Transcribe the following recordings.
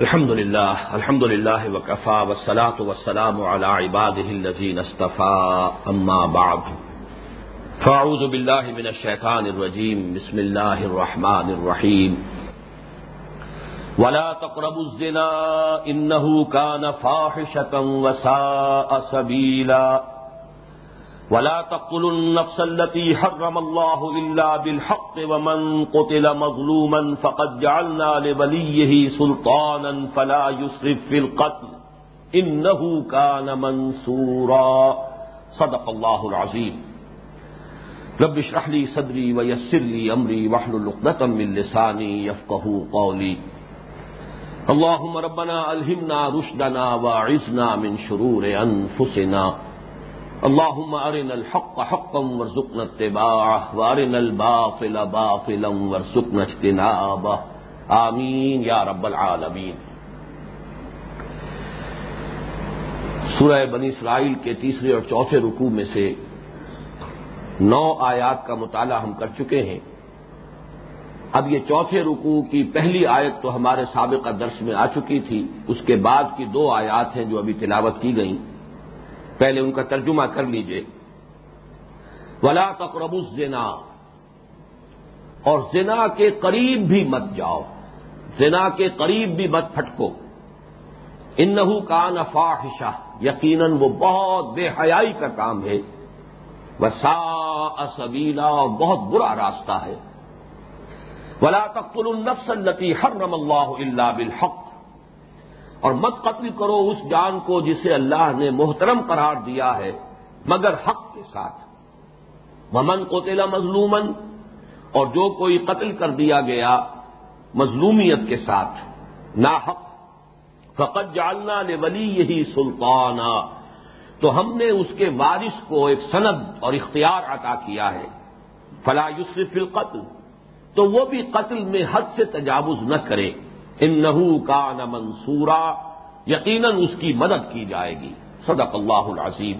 الحمد لله الحمد لله وكفى والصلاة والسلام على عباده الذين اصطفى أما بعد۔ فأعوذ بالله من الشيطان الرجيم بسم الله الرحمن الرحيم ولا تقربوا الزنا إنه كان فاحشة وساء سبيلا ولا تقتلوا النفس التي حرم الله إلا بالحق ومن قتل مظلوما فقد جعلنا لوليه سلطانا فلا يسرف في القتل. إنه كان منصورا. صدق الله العظيم. رب اشرح لي صدري ويسر لي أمري واحلل عقدة من لساني يفقهوا قولي. اللهم ربنا ألهمنا رشدنا واعذنا من شرور أنفسنا. اللهم ارنا الحق حقا وارزقنا اتباعه وارنا الباطل باطلا وارزقنا اجتنابه آمین یا رب العالمین۔ سورہ بنی اسرائیل کے تیسرے اور چوتھے رکوع میں سے نو آیات کا مطالعہ ہم کر چکے ہیں۔ اب یہ چوتھے رکوع کی پہلی آیت تو ہمارے سابقہ درس میں آ چکی تھی۔ اس کے بعد کی دو آیات ہیں جو ابھی تلاوت کی گئیں۔ پہلے ان کا ترجمہ کر لیجیے۔ ولا تقرب الزنا۔ اور زنا کے قریب بھی مت جاؤ۔ زنا کے قریب بھی مت پھٹکو۔ انہو کا نفاحشہ یقیناً وہ بہت بے حیائی کا کام ہے۔ وہ سا اور بہت برا راستہ ہے۔ ولا تقتل النفس التي حرم الله الا بالحق۔ اور مت قتل کرو اس جان کو جسے اللہ نے محترم قرار دیا ہے، مگر حق کے ساتھ۔ ممن کو مظلومن اور جو کوئی قتل کر دیا گیا مظلومیت کے ساتھ، نا حق۔ فقط جالنا نے ولی یہی سلطانہ تو ہم نے اس کے وارث کو ایک سند اور اختیار عطا کیا ہے۔ فلا یوسف القتل۔ تو وہ بھی قتل میں حد سے تجاوز نہ کرے۔ ان کا نہ منصورا، یقیناً اس کی مدد کی جائے گی۔ صدق اللہ العظیم۔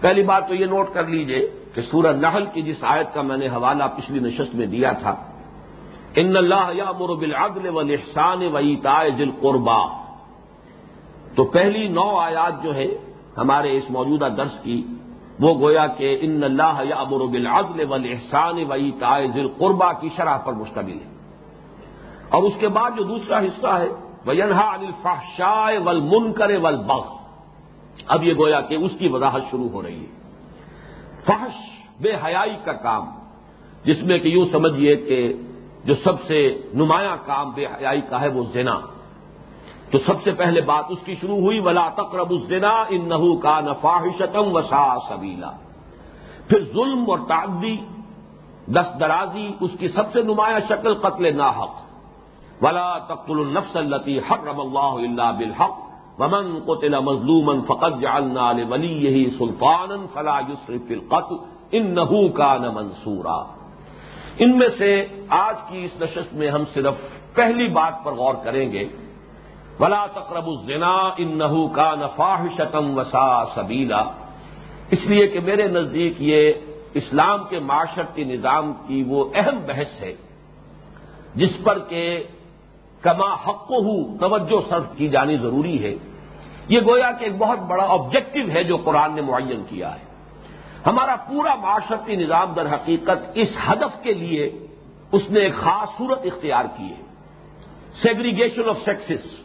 پہلی بات تو یہ نوٹ کر لیجیے کہ سورہ نحل کی جس آیت کا میں نے حوالہ پچھلی نشست میں دیا تھا، ان اللہ یا مرب العدل و نحسان و ذل قربا تو پہلی نو آیات جو ہے ہمارے اس موجودہ درس کی، وہ گویا کہ ان اللہ یا مرب العدل و نحسان و ذل قربا کی شرح پر مشتمل ہے۔ اور اس کے بعد جو دوسرا حصہ ہے وہ ینہا انل ول من کرے ول اب یہ گویا کہ اس کی وضاحت شروع ہو رہی ہے۔ فحش، بے حیائی کا کام، جس میں کہ یوں سمجھیے کہ جو سب سے نمایاں کام بے حیائی کا ہے وہ زنا۔ تو سب سے پہلے بات اس کی شروع ہوئی، ولا تقرب الزنا ان نحو کا نفاحشتم وسا سبیلا پھر ظلم اور تعدی، دست درازی، اس کی سب سے نمایاں شکل قتل ناحق۔ ولا تقتل النفس التي حرم الله الا بالحق ومن قتل مظلوما فقد جعلنا لوليه سلطانا فلا يسرف في القتل انه كان منصورا۔ ان میں سے آج کی اس نشست میں ہم صرف پہلی بات پر غور کریں گے۔ ولا تقرب الزنا انه كان فاحشة وسا سبیلا اس لیے کہ میرے نزدیک یہ اسلام کے معاشرتی نظام کی وہ اہم بحث ہے، جس پر کہ کما حق ہو توجہ صرف کی جانی ضروری ہے۔ یہ گویا کہ ایک بہت بڑا آبجیکٹو ہے جو قرآن نے معین کیا ہے۔ ہمارا پورا معاشرتی نظام در حقیقت اس ہدف کے لیے اس نے ایک خاص صورت اختیار کی ہے۔ سیگریگیشن آف سیکسز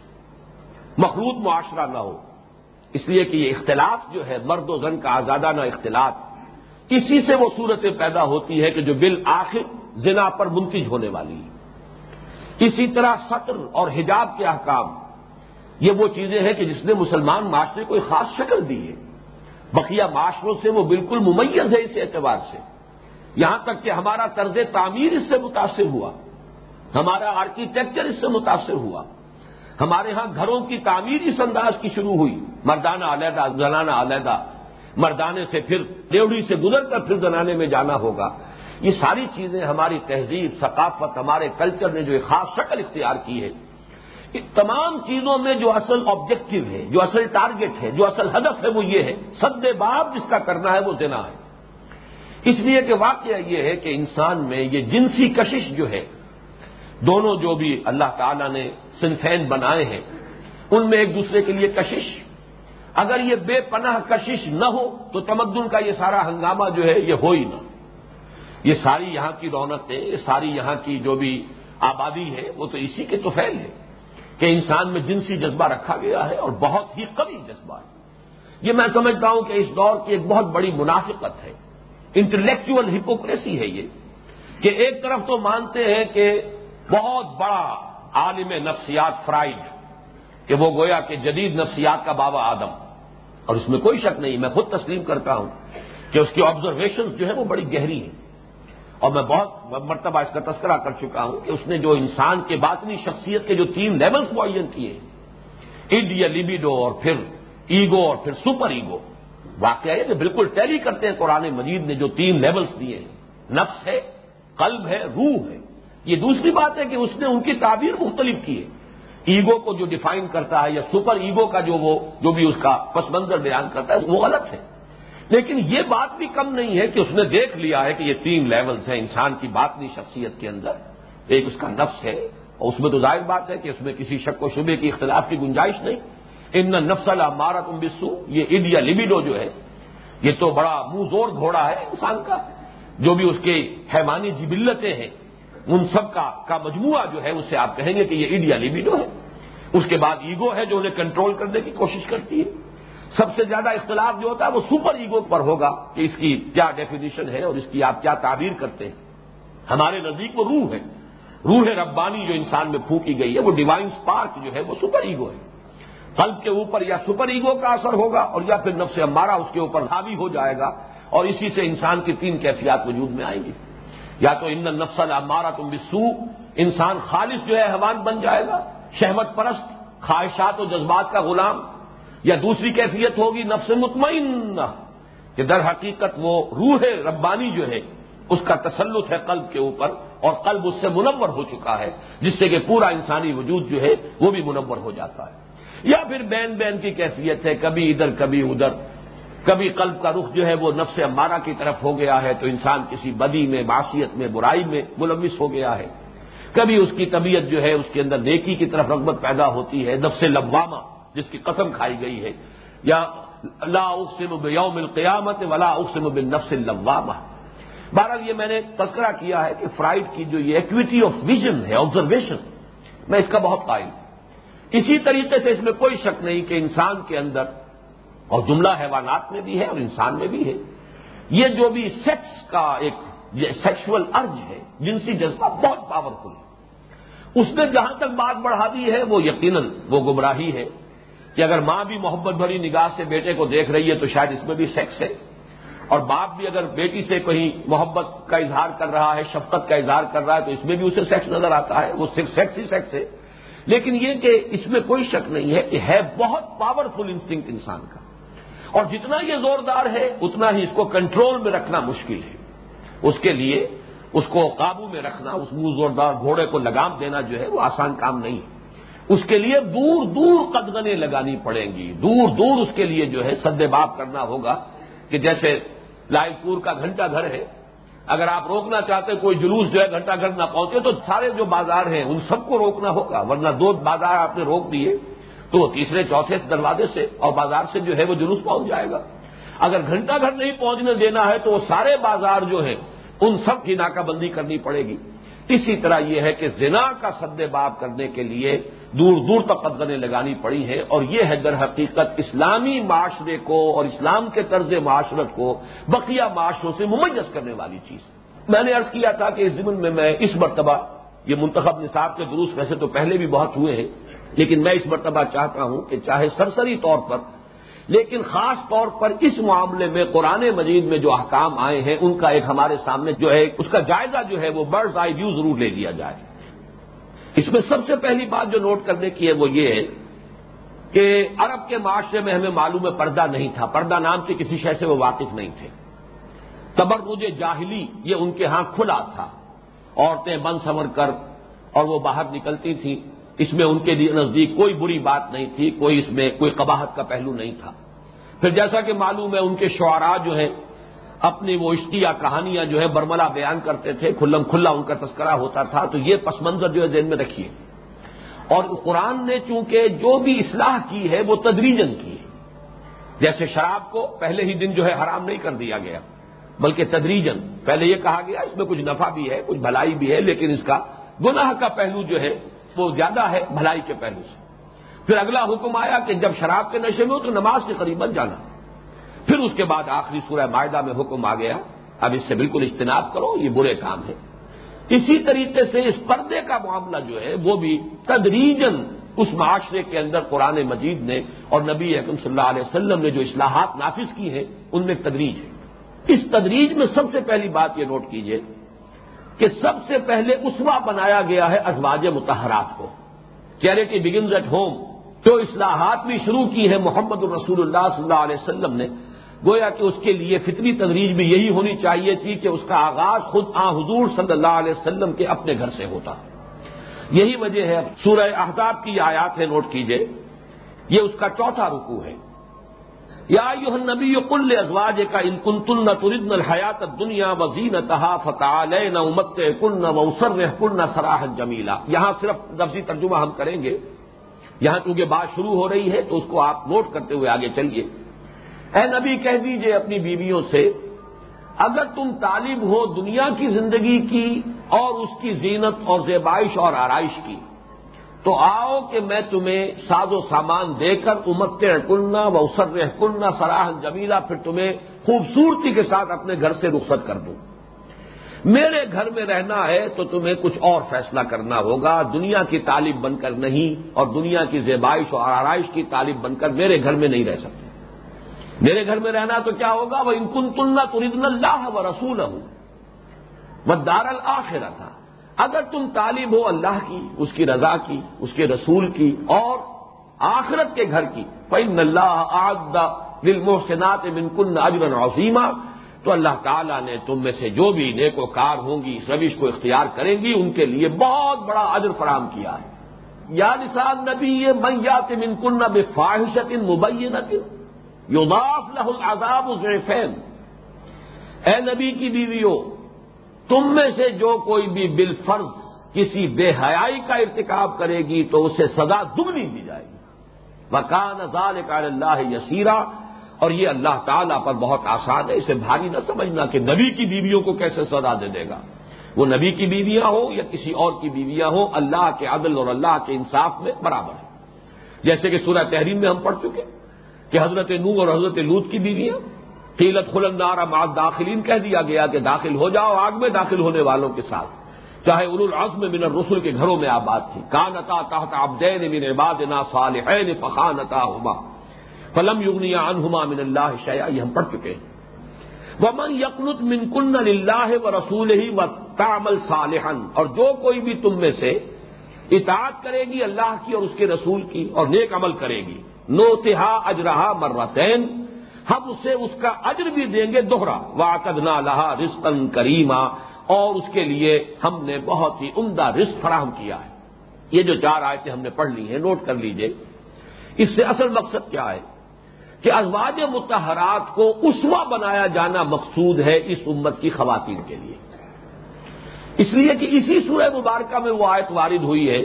مخلوط معاشرہ نہ ہو۔ اس لیے کہ یہ اختلاف جو ہے، مرد و زن کا آزادانہ اختلاف، اسی سے وہ صورتیں پیدا ہوتی ہے کہ جو بالآخر زنا پر منتج ہونے والی ہے اسی طرح سطر اور حجاب کے احکام، یہ وہ چیزیں ہیں کہ جس نے مسلمان معاشرے کو ایک خاص شکل دی ہے۔ بقیہ معاشروں سے وہ بالکل ممیز ہے اس اعتبار سے۔ یہاں تک کہ ہمارا طرز تعمیر اس سے متاثر ہوا، ہمارا آرکیٹیکچر اس سے متاثر ہوا۔ ہمارے ہاں گھروں کی تعمیر اس انداز کی شروع ہوئی، مردانہ علیحدہ، زنانہ علیحدہ۔ مردانے سے پھر ڈیوڑی سے گزر کر پھر زنانے میں جانا ہوگا۔ یہ ساری چیزیں ہماری تہذیب، ثقافت، ہمارے کلچر نے جو ایک خاص شکل اختیار کی ہے۔ ان تمام چیزوں میں جو اصل آبجیکٹو ہے، جو اصل ٹارگٹ ہے، جو اصل ہدف ہے وہ یہ ہے، سد باب جس کا کرنا ہے وہ دینا ہے۔ اس لیے کہ واقعہ یہ ہے کہ انسان میں یہ جنسی کشش جو ہے، دونوں جو بھی اللہ تعالی نے صنفین بنائے ہیں، ان میں ایک دوسرے کے لیے کشش۔ اگر یہ بے پناہ کشش نہ ہو تو تمدن کا یہ سارا ہنگامہ جو ہے یہ ہو ہی نہ۔ یہ ساری یہاں کی رونقیں یہ ساری یہاں کی جو بھی آبادی ہے، وہ تو اسی کے توفیل ہے کہ انسان میں جنسی جذبہ رکھا گیا ہے اور بہت ہی قوی جذبہ ہے۔ یہ میں سمجھتا ہوں کہ اس دور کی ایک بہت بڑی منافقت ہے۔ انٹلیکچل ہپوکریسی ہے یہ۔ کہ ایک طرف تو مانتے ہیں کہ بہت بڑا عالم نفسیات فرائڈ کہ وہ گویا کہ جدید نفسیات کا بابا آدم۔ اور اس میں کوئی شک نہیں، میں خود تسلیم کرتا ہوں کہ اس کی آبزرویشن جو ہے وہ بڑی گہری ہیں۔ اور میں بہت مرتبہ اس کا تذکرہ کر چکا ہوں کہ اس نے جو انسان کے باطنی شخصیت کے جو تین لیولس معین کیے اڈ یا لیبیڈو اور پھر ایگو اور پھر سپر ایگو واقعہ یہ کہ بالکل ٹیلی کرتے ہیں، قرآن مجید نے جو تین لیولس دیے ہیں۔ نفس ہے، قلب ہے، روح ہے۔ یہ دوسری بات ہے کہ اس نے ان کی تعبیر مختلف کی ہے۔ ایگو کو جو ڈیفائن کرتا ہے یا سپر ایگو کا جو وہ جو بھی اس کا پس منظر بیان کرتا ہے، وہ غلط ہے۔ لیکن یہ بات بھی کم نہیں ہے کہ اس نے دیکھ لیا ہے کہ یہ تین لیولز ہیں انسان کی باطنی شخصیت کے اندر۔ ایک اس کا نفس ہے اور اس میں تو ظاہر بات ہے کہ اس میں کسی شک و شبے کی اختلاف کی گنجائش نہیں۔ ان نفس مارا تم بسو یہ اڈ یا لبیڈو جو ہے، یہ تو بڑا منہ زور گھوڑا ہے انسان کا۔ جو بھی اس کے حیوانی جبلتیں ہیں، ان سب کا کا مجموعہ جو ہے اس سے آپ کہیں گے کہ یہ اڈ یا لبیڈو ہے۔ اس کے بعد ایگو ہے جو انہیں کنٹرول کرنے کی کوشش کرتی ہے۔ سب سے زیادہ اختلاف جو ہوتا ہے وہ سپر ایگو پر ہوگا کہ اس کی کیا ڈیفینیشن ہے اور اس کی آپ کیا تعبیر کرتے ہیں۔ ہمارے نزدیک وہ روح ہے۔ روح ربانی جو انسان میں پھونکی گئی ہے، وہ ڈیوائن اسپارک جو ہے، وہ سپر ایگو ہے۔ قلب کے اوپر یا سپر ایگو کا اثر ہوگا اور یا پھر نفس امارہ اس کے اوپر حاوی ہو جائے گا اور اسی سے انسان کی تین کیفیات وجود میں آئیں گی۔ یا تو ان نفس المارہ تم بسو انسان خالص جو ہے حوان بن جائے گا شہمت پرست، خواہشات و جذبات کا غلام یا دوسری کیفیت ہوگی نفس مطمئن کہ در حقیقت وہ روح ربانی جو ہے، اس کا تسلط ہے قلب کے اوپر اور قلب اس سے منور ہو چکا ہے، جس سے کہ پورا انسانی وجود جو ہے، وہ بھی منور ہو جاتا ہے۔ یا پھر بین بین کی کیفیت ہے، کبھی ادھر کبھی ادھر۔ کبھی قلب کا رخ جو ہے، وہ نفس امارہ کی طرف ہو گیا ہے تو انسان کسی بدی میں معاشیت میں، برائی میں ملوث ہو گیا ہے۔ کبھی اس کی طبیعت جو ہے، اس کے اندر نیکی کی طرف رغبت پیدا ہوتی ہے، نفس لبامہ جس کی قسم کھائی گئی ہے، یا لا اقسم بیوم القیامت ولا اقسم بالنفس اللوامہ۔ بہرحال یہ میں نے تذکرہ کیا ہے کہ فرائڈ کی جو یہ ایکویٹی آف ویژن ہے آبزرویشن میں اس کا بہت قائل ہوں۔ اسی طریقے سے اس میں کوئی شک نہیں کہ انسان کے اندر، اور جملہ حیوانات میں بھی ہے اور انسان میں بھی ہے، یہ جو بھی سیکس کا ایک سیکشل ارج ہے، جنسی جذبہ بہت پاورفل ہے۔ اس نے جہاں تک بات بڑھا دی ہے، وہ یقیناً وہ گمراہی ہے۔ کہ اگر ماں بھی محبت بھری نگاہ سے بیٹے کو دیکھ رہی ہے تو شاید اس میں بھی سیکس ہے۔ اور باپ بھی اگر بیٹی سے کہیں محبت کا اظہار کر رہا ہے، شفقت کا اظہار کر رہا ہے، تو اس میں بھی اسے سیکس نظر آتا ہے۔ وہ صرف سیکس ہی سیکس ہے۔ لیکن یہ کہ اس میں کوئی شک نہیں ہے کہ ہے بہت پاورفل انسٹنکٹ انسان کا۔ اور جتنا یہ زوردار ہے، اتنا ہی اس کو کنٹرول میں رکھنا مشکل ہے۔ اس کے لیے، اس کو قابو میں رکھنا، اس منہ زوردار گھوڑے کو لگام دینا جو ہے، وہ آسان کام نہیں ہے۔ اس کے لیے دور دور قدغنیں لگانی پڑیں گی۔ دور دور اس کے لیے جو ہے سد باب کرنا ہوگا کہ جیسے لائل پور کا گھنٹہ گھر ہے۔ اگر آپ روکنا چاہتے کوئی جلوس جو ہے گھنٹہ گھر نہ پہنچے تو سارے جو بازار ہیں ان سب کو روکنا ہوگا، ورنہ دو بازار آپ نے روک دیے تو تیسرے، چوتھے دروازے سے اور بازار سے جو ہے وہ جلوس پہنچ جائے گا۔ اگر گھنٹہ گھر نہیں پہنچنے دینا ہے تو وہ سارے بازار جو ہیں ان سب کی ناکہ بندی کرنی پڑے گی۔ اسی طرح یہ ہے کہ زنا کا سد باب کرنے کے لیے دور دور تک قدغنیں لگانی پڑی ہیں اور یہ ہے در حقیقت اسلامی معاشرے کو اور اسلام کے طرز معاشرت کو بقیہ معاشروں سے ممیز کرنے والی چیز میں نے ارض کیا تھا کہ اس زمن میں میں اس مرتبہ یہ منتخب نصاب کے دروس ویسے تو پہلے بھی بہت ہوئے ہیں، لیکن میں اس مرتبہ چاہتا ہوں کہ چاہے سرسری طور پر لیکن خاص طور پر اس معاملے میں قرآن مجید میں جو احکام آئے ہیں، ان کا ایک ہمارے سامنے جو ہے اس کا جائزہ جو ہے وہ برڈز آئی ویو ضرور لے لیا جائے۔ اس میں سب سے پہلی بات جو نوٹ کرنے کی ہے وہ یہ ہے کہ عرب کے معاشرے میں ہمیں معلوم ہے پردہ نہیں تھا۔ پردہ نام کے کسی شے سے وہ واقف نہیں تھے۔ تبرج جاہلی یہ ان کے ہاں کھلا تھا۔ عورتیں بند سمر کر اور وہ باہر نکلتی تھیں۔ اس میں ان کے نزدیک کوئی بری بات نہیں تھی، کوئی اس میں کوئی قباہت کا پہلو نہیں تھا۔ پھر جیسا کہ معلوم ہے، ان کے شعراء جو ہیں، اپنی وہ اشتیا کہانیاں جو ہے برملا بیان کرتے تھے، کھلم کھلا ان کا تذکرہ ہوتا تھا، تو یہ پس منظر جو ہے ذہن میں رکھیے۔ اور قرآن نے چونکہ جو بھی اصلاح کی ہے، وہ تدریجن کی ہے۔ جیسے شراب کو پہلے ہی دن جو ہے حرام نہیں کر دیا گیا، بلکہ تدریجن پہلے یہ کہا گیا، اس میں کچھ نفع بھی ہے، کچھ بھلائی بھی ہے، لیکن اس کا گناہ کا پہلو جو ہے وہ زیادہ ہے بھلائی کے پہلو سے۔ پھر اگلا حکم آیا کہ جب شراب کے نشے میں ہو تو نماز کے قریب بن جانا۔ پھر اس کے بعد آخری سورہ معاہدہ میں حکم آ گیا۔ اب اس سے بالکل اجتناب کرو، یہ برے کام ہے۔ اسی طریقے سے اس پردے کا معاملہ جو ہے، وہ بھی تدریجن اس معاشرے کے اندر قرآن مجید نے اور نبی احکم صلی اللہ علیہ وسلم نے جو اصلاحات نافذ کی ہیں، ان میں تدریج ہے۔ اس تدریج میں سب سے پہلی بات یہ نوٹ کیجیے کہ سب سے پہلے اسوا بنایا گیا ہے ازواج متحرات کو۔ چیریٹی بگنز ایٹ ہوم جو اصلاحات بھی شروع کی ہے محمد الرسول اللہ صلی اللہ علیہ وسلم نے۔ گویا کہ اس کے لیے فطری تدریج بھی یہی ہونی چاہیے تھی کہ اس کا آغاز خود آ حضور صلی اللہ علیہ وسلم کے اپنے گھر سے ہوتا۔ یہی وجہ ہے۔ سورہ احزاب کی آیات ہے، نوٹ کیجیے۔ یہ اس کا چوتھا رکو ہے۔ یا یو نبی کل ازواج کا ان کنتن تردن الحیات دنیا وزین تہا فتح نہ امت کن نہ وسر کن نہ سراہ جمیلا۔ یہاں صرف لفظی ترجمہ ہم کریں گے۔ یہاں چونکہ بات شروع ہو رہی ہے تو اس کو آپ نوٹ کرتے ہوئے آگے چلیے۔ اے نبی کہہ دیجیے اپنی بیویوں سے، اگر تم طالب ہو دنیا کی زندگی کی اور اس کی زینت اور زیبائش اور آرائش کی تو آؤ کہ میں تمہیں ساز و سامان دے کر امت کننا و اسر کننا سراہ جمیلا پھر تمہیں خوبصورتی کے ساتھ اپنے گھر سے رخصت کر دوں۔ میرے گھر میں رہنا ہے تو تمہیں کچھ اور فیصلہ کرنا ہوگا۔ دنیا کی طالب بن کر نہیں اور دنیا کی زیبائش اور آرائش کی طالب بن کر میرے گھر میں نہیں رہ سکتے۔ میرے گھر میں رہنا تو کیا ہوگا؟ وہ انکن تلنا تردن اللہ و رسول ہوں وہ دار الآخرہ تھا اگر تم طالب ہو اللہ کی، اس کی رضا کی، اس کے رسول کی اور آخرت کے گھر کی فن اللہ آد دل محسنات منکن اجرن عظیمہ تو اللہ تعالیٰ نے تم میں سے جو بھی نیک و کار ہوں گی، اس روش کو اختیار کریں گی، ان کے لیے بہت بڑا اجر فراہم کیا ہے۔ یا نسان نبی یہ میات منکن بے فاحشت مبینت یوداف لہ العذاب ضعفین۔ اے نبی کی بیویوں تم میں سے جو کوئی بھی بالفرض کسی بے حیائی کا ارتکاب کرے گی تو اسے سزا دگنی دی جائے گی۔ وکان ازال کار اللہ یسیرا اور یہ اللہ تعالیٰ پر بہت آسان ہے، اسے بھاری نہ سمجھنا کہ نبی کی بیویوں کو کیسے سزا دے دے گا۔ وہ نبی کی بیویاں ہوں یا کسی اور کی بیویاں ہوں، اللہ کے عدل اور اللہ کے انصاف میں برابر ہے جیسے کہ سورہ تحریم میں ہم پڑھ چکے کہ حضرت نو اور حضرت لوت کی بیویاں قیلت خلندار ماد داخلین کہہ دیا گیا کہ داخل ہو جاؤ آگ میں داخل ہونے والوں کے ساتھ۔ چاہے ار العزم من الرسل کے گھروں میں آباد تھی۔ کانتا تحت عبدین من عبادنا صالحین فخانتا ہما فلم یغنیا انہما من اللہ شیا یہ ہم پڑھ چکے ہیں۔ ومن یقنت من کن اللہ و رسول ہی و تامل صالحن اور جو کوئی بھی تم میں سے اطاعت کرے گی اللہ کی اور اس کے رسول کی اور نیک عمل کرے گی۔ نو تہا اجرہا مرتین۔ ہم اسے اس کا اجر بھی دیں گے دوہرا۔ واقد نہ لہا رسطن کریما اور اس کے لیے ہم نے بہت ہی عمدہ رزق فراہم کیا ہے۔ یہ جو چار آیتیں ہم نے پڑھ لی ہیں، نوٹ کر لیجیے۔ اس سے اصل مقصد کیا ہے؟ کہ ازواج متحرات کو اسوا بنایا جانا مقصود ہے اس امت کی خواتین کے لیے۔ اس لیے کہ اسی سورہ مبارکہ میں وہ آیت وارد ہوئی ہے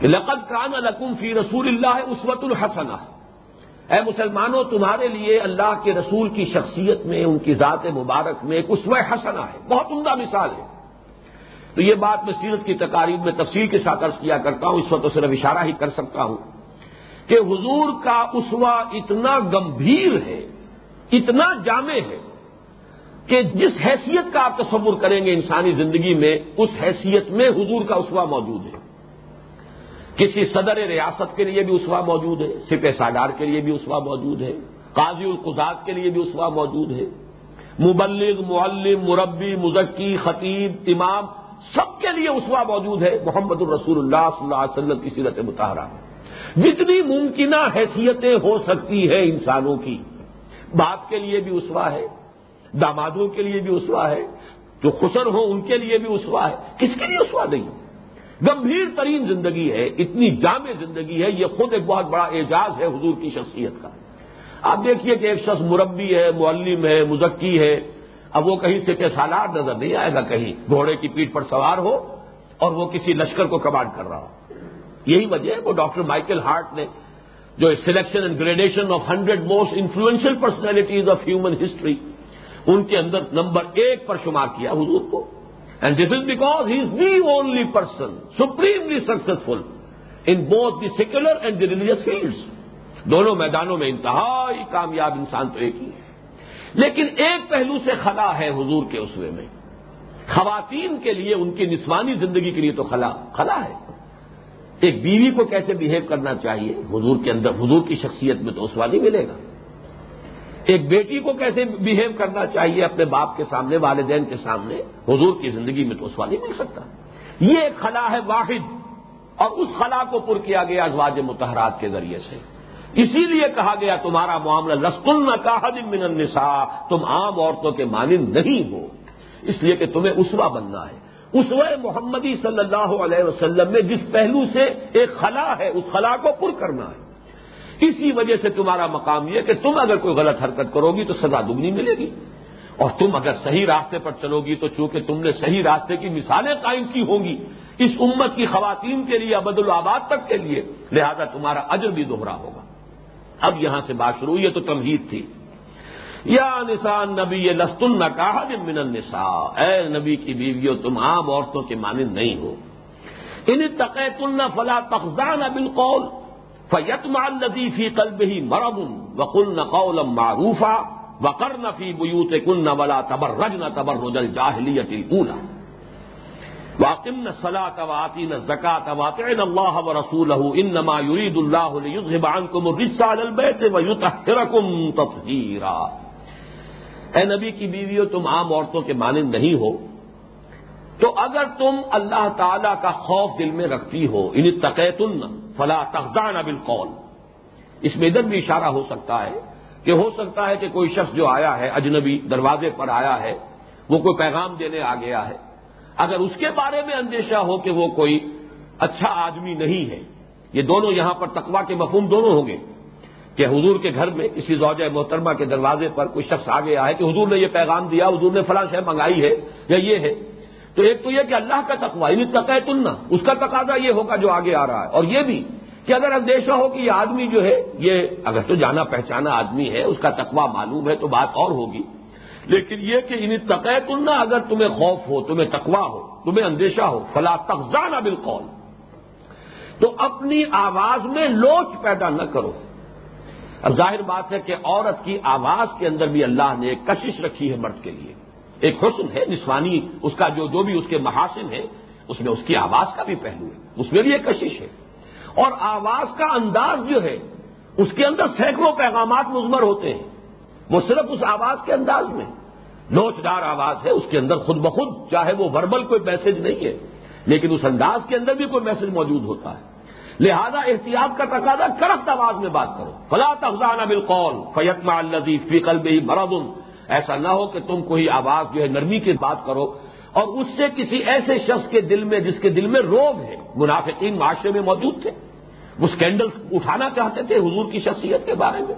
کہ لقد کان لکم فی رسول اللہ اسوت الحسنہ اے مسلمانوں، تمہارے لیے اللہ کے رسول کی شخصیت میں، ان کی ذات مبارک میں ایک اسوہ حسنہ ہے، بہت عمدہ مثال ہے۔ تو یہ بات میں سیرت کی تقاریب میں تفصیل کے ساتھ عرض کیا کرتا ہوں، اس وقت صرف اشارہ ہی کر سکتا ہوں کہ حضور کا اسوا اتنا گمبھیر ہے، اتنا جامع ہے کہ جس حیثیت کا آپ تصور کریں گے انسانی زندگی میں، اس حیثیت میں حضور کا اسوا موجود ہے۔ کسی صدر ریاست کے لیے بھی اسوا موجود ہے، سپہ سالار کے لیے بھی اسوا موجود ہے، قاضی القزاد کے لیے بھی اسوا موجود ہے۔ مبلغ، معلم، مربی، مزکی، خطیب، امام، سب کے لیے اسوا موجود ہے۔ محمد الرسول اللہ صلی اللہ علیہ وسلم کی سیرت متحرہ جتنی ممکنہ حیثیتیں ہو سکتی ہیں انسانوں کی، باپ کے لیے بھی اسوا ہے، دامادوں کے لیے بھی اسوا ہے، جو خسر ہوں ان کے لیے بھی اسوا ہے۔ کس کے لیے اسوا نہیں؟ گمبھیر ترین زندگی ہے، اتنی جامع زندگی ہے، یہ خود ایک بہت بڑا اعجاز ہے حضور کی شخصیت کا۔ آپ دیکھیے کہ ایک شخص مربی ہے، معلم ہے، مزکی ہے، اب وہ کہیں سے سالار نظر نہیں آئے گا کہیں، گھوڑے کی پیٹ پر سوار ہو اور وہ کسی لشکر کو کمانڈ کر رہا ہو۔ یہی وجہ ہے وہ ڈاکٹر مائیکل ہارٹ نے جو selection and gradation of hundred most influential personalities of human history ان کے اندر نمبر ایک پر شمار کیا حضور کو۔ And this is because he is the only person supremely successful in both the secular and the religious fields دونوں میدانوں میں انتہائی کامیاب انسان تو ایک ہی ہے۔ لیکن ایک پہلو سے خلا ہے حضور کے اسوے میں۔ خواتین کے لیے ان کی نسوانی زندگی کے لیے تو خلا خلا ہے۔ ایک بیوی کو کیسے بہیو کرنا چاہیے؟ حضور کے اندر، حضور کی شخصیت میں تو اسوا نہیں ملے گا۔ ایک بیٹی کو کیسے بہیو کرنا چاہیے اپنے باپ کے سامنے، والدین کے سامنے؟ حضور کی زندگی میں تو اسوا نہیں مل سکتا۔ یہ ایک خلا ہے واحد، اور اس خلا کو پر کیا گیا ازواج متحرات کے ذریعے سے۔ اسی لیے کہا گیا، تمہارا معاملہ لسکن کا من النساء، تم عام عورتوں کے مانند نہیں ہو۔ اس لیے کہ تمہیں اسوا بننا ہے۔ اسوہ محمدی صلی اللہ علیہ وسلم میں جس پہلو سے ایک خلا ہے، اس خلا کو پر کرنا ہے۔ اسی وجہ سے تمہارا مقام یہ کہ تم اگر کوئی غلط حرکت کرو گی تو سزا دگنی ملے گی۔ اور تم اگر صحیح راستے پر چلو گی تو چونکہ تم نے صحیح راستے کی مثالیں قائم کی ہوں گی، اس امت کی خواتین کے لیے ابد الآباد تک کے لیے، لہذا تمہارا اجر بھی دوہرا ہوگا۔ اب یہاں سے بات شروع، یہ تو تمہید تھی۔ یا نسان نبی یہ لستن کہا من النساء۔ اے نبی کی بیویوں، تم عام عورتوں کے مانند نہیں ہو۔ ان تقیت فلا تخزان بالقول۔ فیت مال لطیفی قلب ہی مرب وقل قول معروفا وقر نفی بوت کن ولا تبر رج نہ تبر رجل جاہلیت اولا واقم نہ صلاح تواتی نہ زکات واطع اللہ و رسول ان نما یرید اللہ یوزبان کم رسا البیت و یوتحرکم تطہیرا اے نبی کی بیویوں، تم عام عورتوں کے مانند نہیں ہو۔ تو اگر تم اللہ تعالی کا خوف دل میں رکھتی ہو ان تقیتن فلا تخدان بالقول، اس میں ادھر بھی اشارہ ہو سکتا ہے کہ ہو سکتا ہے کہ کوئی شخص جو آیا ہے، اجنبی دروازے پر آیا ہے، وہ کوئی پیغام دینے آ گیا ہے۔ اگر اس کے بارے میں اندیشہ ہو کہ وہ کوئی اچھا آدمی نہیں ہے، یہ دونوں یہاں پر تقوا کے مفہوم دونوں ہوں گے کہ حضور کے گھر میں کسی زوجہ محترمہ کے دروازے پر کوئی شخص آ گیا ہے کہ حضور نے یہ پیغام دیا، حضور نے فلاں شہ منگائی ہے یا یہ ہے۔ تو ایک تو یہ کہ اللہ کا تقوا یعنی تقیت النا اس کا تقاضا یہ ہوگا جو آگے آ رہا ہے۔ اور یہ بھی کہ اگر اندیشہ ہو کہ یہ آدمی جو ہے، یہ اگر تو جانا پہچانا آدمی ہے، اس کا تقوا معلوم ہے تو بات اور ہوگی۔ لیکن یہ کہ یعنی انہیں تقیت النا اگر تمہیں خوف ہو، تمہیں تقوا ہو، تمہیں اندیشہ ہو، فلا تخزانہ بالقول۔ تو اپنی آواز میں لوچ پیدا نہ کرو۔ اب ظاہر بات ہے کہ عورت کی آواز کے اندر بھی اللہ نے ایک کشش رکھی ہے مرد کے لیے۔ ایک حسن ہے، نسوانی اس کا جو جو بھی اس کے محاسن ہے اس میں اس کی آواز کا بھی پہلو ہے۔ اس میں بھی ایک کشش ہے۔ اور آواز کا انداز جو ہے، اس کے اندر سینکڑوں پیغامات مزمر ہوتے ہیں۔ وہ صرف اس آواز کے انداز میں۔ نوچدار آواز ہے، اس کے اندر خود بخود، چاہے وہ وربل کوئی میسج نہیں ہے، لیکن اس انداز کے اندر بھی کوئی میسج موجود ہوتا ہے۔ لہذا احتیاط کا تقاضا کرخت آواز میں بات کرو۔ فلا تفزان بالقول فیتما الزیز فی قلب ہی مرادن ایسا نہ ہو کہ تم کوئی آواز جو ہے نرمی کی بات کرو اور اس سے کسی ایسے شخص کے دل میں جس کے دل میں روگ ہے، منافقین معاشرے میں موجود تھے۔ وہ اسکینڈل اٹھانا چاہتے تھے حضور کی شخصیت کے بارے میں۔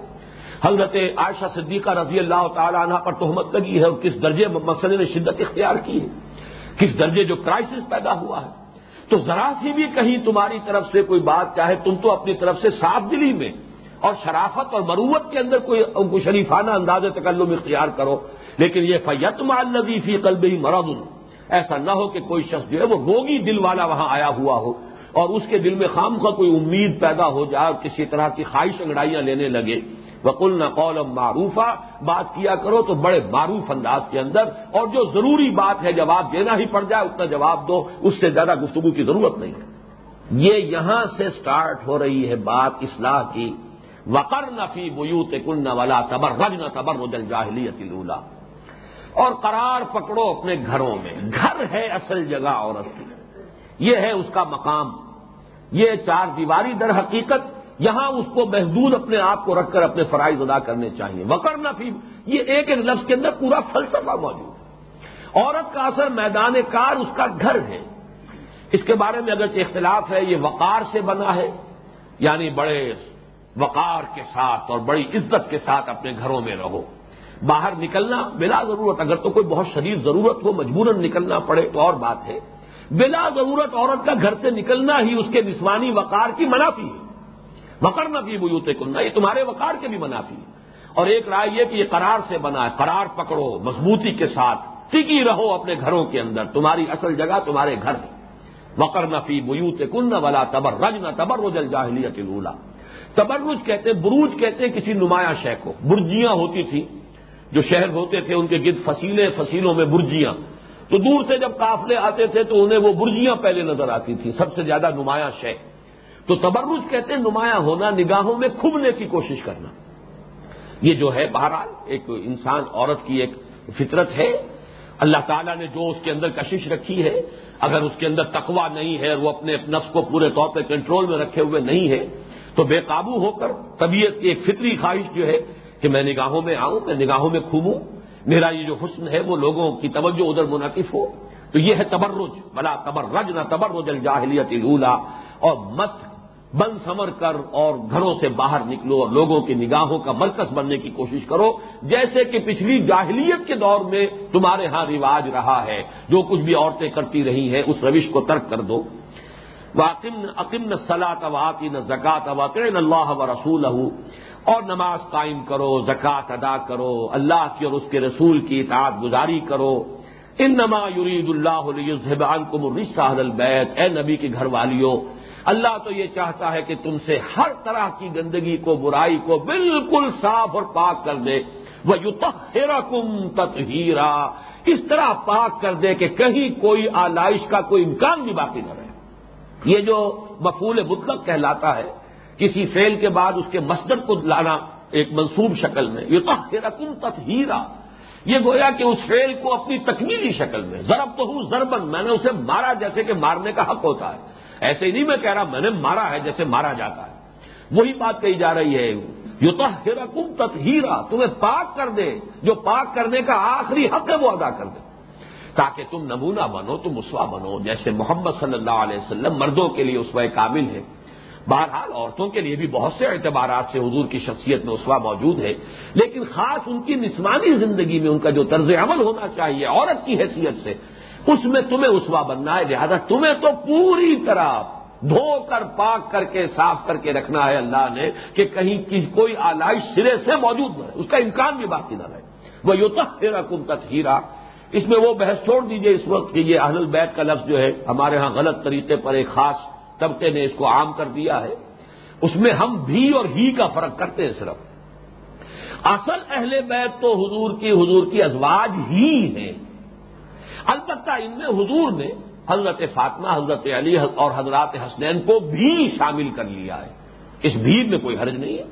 حضرت عائشہ صدیقہ رضی اللہ تعالی عنہ پر تہمت لگی ہے اور کس درجے مسئلے نے شدت اختیار کی ہے۔ کس درجے جو کرائسس پیدا ہوا ہے۔ تو ذرا سی بھی کہیں تمہاری طرف سے کوئی بات چاہے، تم تو اپنی طرف سے صاف دلی میں اور شرافت اور مروت کے اندر کوئی ان کو شریفانہ انداز تکلم اختیار کرو۔ لیکن یہ فیت مال قلب ہی مرد ایسا نہ ہو کہ کوئی شخص جو ہے وہ روگی دل والا وہاں آیا ہوا ہو اور اس کے دل میں خام کا کوئی امید پیدا ہو جائے اور کسی طرح کی خواہش انگڑائیاں لینے لگے۔ وکل نہ قول معروفہ بات کیا کرو تو بڑے معروف انداز کے اندر اور جو ضروری بات ہے جواب دینا ہی پڑ جائے، اتنا جواب دو، اس سے زیادہ گفتگو کی ضرورت نہیں۔ ہے یہ یہاں سے سٹارٹ ہو رہی ہے بات اصلاح کی۔ وقر نفی بوت کن والا تبر رج نہ تبر رجل اور قرار پکڑو اپنے گھروں میں۔ گھر ہے اصل جگہ عورت کی۔ یہ ہے اس کا مقام۔ یہ چار دیواری در حقیقت یہاں اس کو محدود اپنے آپ کو رکھ کر اپنے فرائض ادا کرنے چاہیے۔ وکر نفی یہ ایک ایک لفظ کے اندر پورا فلسفہ موجود ہے۔ عورت کا اثر میدان کار اس کا گھر ہے۔ اس کے بارے میں اگر اختلاف ہے، یہ وقار سے بنا ہے یعنی بڑے وقار کے ساتھ اور بڑی عزت کے ساتھ اپنے گھروں میں رہو۔ باہر نکلنا بلا ضرورت، اگر تو کوئی بہت شدید ضرورت ہو، مجبوراً نکلنا پڑے تو اور بات ہے۔ بلا ضرورت عورت کا گھر سے نکلنا ہی اس کے نسوانی وقار کی منافی ہے۔ وقر نہ بھی بوتے کننا یہ تمہارے وقار کے بھی منافی ہے۔ اور ایک رائے یہ کہ یہ قرار سے بنا ہے، قرار پکڑو، مضبوطی کے ساتھ ٹکی رہو اپنے گھروں کے اندر۔ تمہاری اصل جگہ تمہارے گھر وقر نفی بوت کن والا تبر رج نہ تبر رجل جاہلیت لولا تبرج کہتے بروج کہتے کسی نمایاں شہ کو۔ برجیاں ہوتی تھیں، جو شہر ہوتے تھے، ان کے گرد فصیلیں، فصیلوں میں برجیاں۔ تو دور سے جب قافلے آتے تھے تو انہیں وہ برجیاں پہلے نظر آتی تھیں، سب سے زیادہ نمایاں شہ تو تبرج کہتے ہیں، نمایاں ہونا، نگاہوں میں کھبنے کی کوشش کرنا۔ یہ جو ہے، بہرحال ایک انسان، عورت کی ایک فطرت ہے۔ اللہ تعالیٰ نے جو اس کے اندر کشش رکھی ہے، اگر اس کے اندر تقوا نہیں ہے وہ اپنے نفس کو پورے طور پہ کنٹرول میں رکھے ہوئے نہیں ہے تو بے قابو ہو کر طبیعت کی ایک فطری خواہش جو ہے کہ میں نگاہوں میں آؤں، میں نگاہوں میں کھوموں۔ میرا یہ جو حسن ہے وہ لوگوں کی توجہ ادھر منعقف ہو۔ تو یہ ہے تبرج۔ بلا تبرج، نہ تبرج الجاہلیت الا اور مت بن سمر کر اور گھروں سے باہر نکلو اور لوگوں کی نگاہوں کا مرکز بننے کی کوشش کرو۔ جیسے کہ پچھلی جاہلیت کے دور میں تمہارے ہاں رواج رہا ہے۔ جو کچھ بھی عورتیں کرتی رہی ہیں، اس روش کو ترک کر دو۔ واقم عقیم صلاح واقع نہ زکات واقع اللہ و رسول اور نماز قائم کرو زکوٰۃ ادا کرو، اللہ کی اور اس کے رسول کی اطاعت گزاری کرو۔ ان نما یرید اللہ علیہ کو مرسا البیت۔ اے نبی کے گھر والیوں اللہ تو یہ چاہتا ہے کہ تم سے ہر طرح کی گندگی کو، برائی کو بالکل صاف اور پاک کر دے۔ وہ یو کم اس طرح پاک کر دے کہ کہیں کوئی آلائش کا کوئی امکان بھی باقی نہ رہے۔ یہ جو مفول مطلق کہلاتا ہے، کسی فیل کے بعد اس کے مسجد کو لانا ایک منصوب شکل میں یہ تو تطہیرا۔ یہ گویا کہ اس فیل کو اپنی تکمیلی شکل میں ضرب تو ہوں ضربن میں نے اسے مارا جیسے کہ مارنے کا حق ہوتا ہے۔ ایسے ہی نہیں میں کہہ رہا، میں نے مارا ہے جیسے مارا جاتا ہے۔ وہی بات کہی جا رہی ہے۔ یو تو ہیرا تمہیں پاک کر دے، جو پاک کرنے کا آخری حق ہے وہ ادا کر دے۔ تاکہ تم نمونہ بنو، تم اسوا بنو۔ جیسے محمد صلی اللہ علیہ وسلم مردوں کے لیے اسوائے کامل ہے۔ بہرحال عورتوں کے لیے بھی بہت سے اعتبارات سے حضور کی شخصیت میں اسوا موجود ہے۔ لیکن خاص ان کی نسمانی زندگی میں ان کا جو طرز عمل ہونا چاہیے عورت کی حیثیت سے، اس میں تمہیں اسوا بننا ہے۔ لہذا تمہیں تو پوری طرح دھو کر، پاک کر کے، صاف کر کے رکھنا ہے اللہ نے کہ کہیں کوئی آلائش سرے سے موجود نہ رہے۔ اس کا امکان بھی باقی نہ رہے۔ وہ یو تک تیرا کم تک اس میں وہ بحث چھوڑ دیجیے اس وقت کہ یہ اہل البیت کا لفظ جو ہے ہمارے ہاں غلط طریقے پر ایک خاص طبقے نے اس کو عام کر دیا ہے۔ اس میں ہم بھی اور ہی کا فرق کرتے ہیں صرف۔ اصل اہل بیت تو حضور کی حضور کی ازواج ہی ہیں۔ البتہ ان میں حضور نے حضرت فاطمہ، حضرت علی اور حضرات حسنین کو بھی شامل کر لیا ہے۔ اس بھیڑ میں کوئی حرج نہیں ہے۔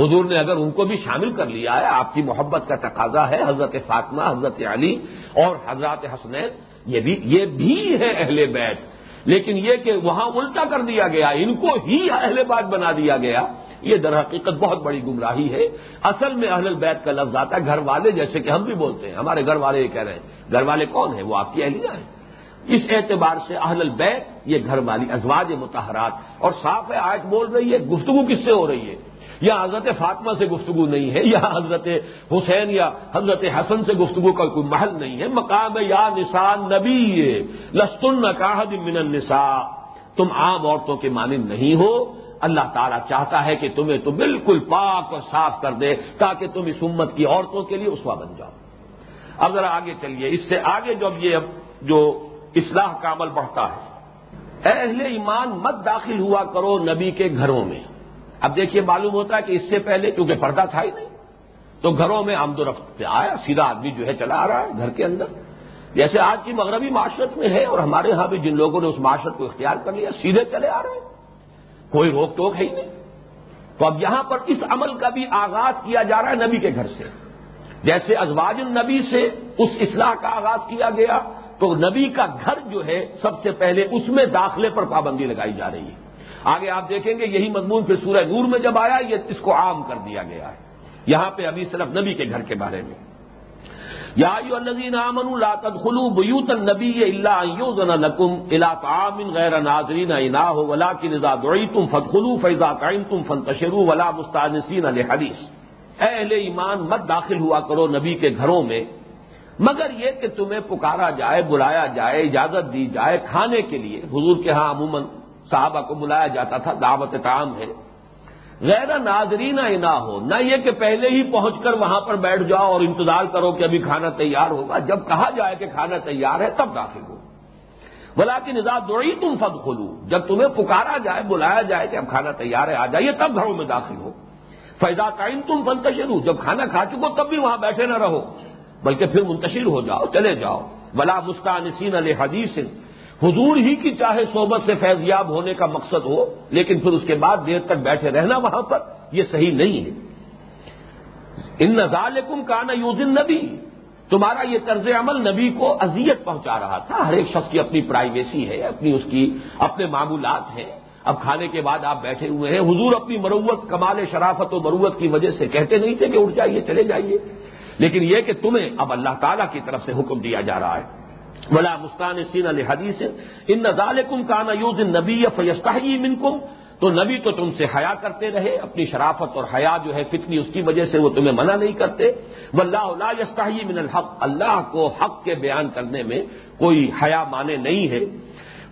حضور نے اگر ان کو بھی شامل کر لیا ہے، آپ کی محبت کا تقاضا ہے، حضرت فاطمہ، حضرت علی اور حضرات حسنین، یہ بھی یہ بھی ہے اہل بیت۔ لیکن یہ کہ وہاں الٹا کر دیا گیا، ان کو ہی اہل بات بنا دیا گیا، یہ در حقیقت بہت بڑی گمراہی ہے۔ اصل میں اہل بیت کا لفظ آتا ہے گھر والے، جیسے کہ ہم بھی بولتے ہیں۔ ہمارے گھر والے یہ کہہ رہے ہیں، گھر والے کون ہیں؟ وہ آپ کی اہلیہ ہیں۔ اس اعتبار سے اہل البیت یہ گھر والی ازواج متحرات اور صاف ہے، آج بول رہی ہے، گفتگو کس سے ہو رہی ہے؟ یا حضرت فاطمہ سے گفتگو نہیں ہے، یا حضرت حسین یا حضرت حسن سے گفتگو کا کوئی محل نہیں ہے۔ مقام یا نسان نبی، لستن کاہد من النساء۔ تم عام عورتوں کے مانند نہیں ہو۔ اللہ تعالیٰ چاہتا ہے کہ تمہیں تو بالکل پاک اور صاف کر دے، تاکہ تم اس امت کی عورتوں کے لیے اسوا بن جاؤ۔ اب ذرا آگے چلیے۔ اس سے آگے جب یہ جو اصلاح کا عمل بڑھتا ہے، اہل ایمان مت داخل ہوا کرو نبی کے گھروں میں۔ اب دیکھیے معلوم ہوتا ہے کہ اس سے پہلے کیونکہ پردہ تھا ہی نہیں، تو گھروں میں آمد و رفت پہ آیا، سیدھا آدمی جو ہے چلا آ رہا ہے گھر کے اندر۔ جیسے آج کی مغربی معاشرت میں ہے اور ہمارے ہاں بھی جن لوگوں نے اس معاشرت کو اختیار کر لیا، سیدھے چلے آ رہے ہیں۔ کوئی روک ٹوک ہے ہی نہیں۔ تو اب یہاں پر اس عمل کا بھی آغاز کیا جا رہا ہے نبی کے گھر سے۔ جیسے ازواج النبی سے اس اصلاح کا آغاز کیا گیا، تو نبی کا گھر جو ہے سب سے پہلے اس میں داخلے پر پابندی لگائی جا رہی ہے۔ آگے آپ دیکھیں گے یہی مضمون پھر سورہ نور میں جب آیا، یہ اس کو عام کر دیا گیا ہے۔ یہاں پہ ابھی صرف نبی کے گھر کے بارے میں۔ یا الذین آمنوا لا تدخلوا بیوت النبی الا ان یؤذن لكم الى طعام غیر ناظرین اناه ولكن اذا دعیتم فادخلوا فاذا طعمتم فانتشروا ولا مستانسین لحدیث۔ اے اہل ایمان مت داخل ہوا کرو نبی کے گھروں میں، مگر یہ کہ تمہیں پکارا جائے، بلایا جائے، اجازت دی جائے کھانے کے لیے۔ حضور کے ہاں عموماً صحابہ کو بلایا جاتا تھا، دعوت کام ہے۔ غیر ناظرین نہ ہو، نہ یہ کہ پہلے ہی پہنچ کر وہاں پر بیٹھ جاؤ اور انتظار کرو کہ ابھی کھانا تیار ہوگا۔ جب کہا جائے کہ کھانا تیار ہے تب داخل ہو۔ بلا کی نظام دوڑی تم فد کھولو جب تمہیں پکارا جائے، بلایا جائے کہ اب کھانا تیار ہے، آ جائیے، تب گھروں میں داخل ہو۔ فیضا ٹائم تم فنتشر جب کھانا کھا چکو تب بھی وہاں بیٹھے نہ رہو، بلکہ پھر منتشر ہو جاؤ، چلے جاؤ۔ بلا مسکانسین علیہ حدیث حضور ہی کی چاہے صحبت سے فیضیاب ہونے کا مقصد ہو، لیکن پھر اس کے بعد دیر تک بیٹھے رہنا وہاں پر، یہ صحیح نہیں ہے۔ ان نظالکم کا نا یوزن نبی تمہارا یہ طرز عمل نبی کو اذیت پہنچا رہا تھا۔ ہر ایک شخص کی اپنی پرائیویسی ہے، اپنی اس کی، اپنے معمولات ہیں۔ اب کھانے کے بعد آپ بیٹھے ہوئے ہیں، حضور اپنی مروت، کمال شرافت و مروت کی وجہ سے کہتے نہیں تھے کہ اٹھ جائیے، چلے جائیے۔ لیکن یہ کہ تمہیں اب اللہ تعالیٰ کی طرف سے حکم دیا جا رہا ہے۔ ولا مستان سین الحدیث ان نظال کم کا یوز نبی فیستا منکم. تو نبی تو تم سے حیا کرتے رہے، اپنی شرافت اور حیا جو ہے فتنی، اس کی وجہ سے وہ تمہیں منع نہیں کرتے. و اللہ یستا من الحق، اللہ کو حق کے بیان کرنے میں کوئی حیا مانے نہیں ہے.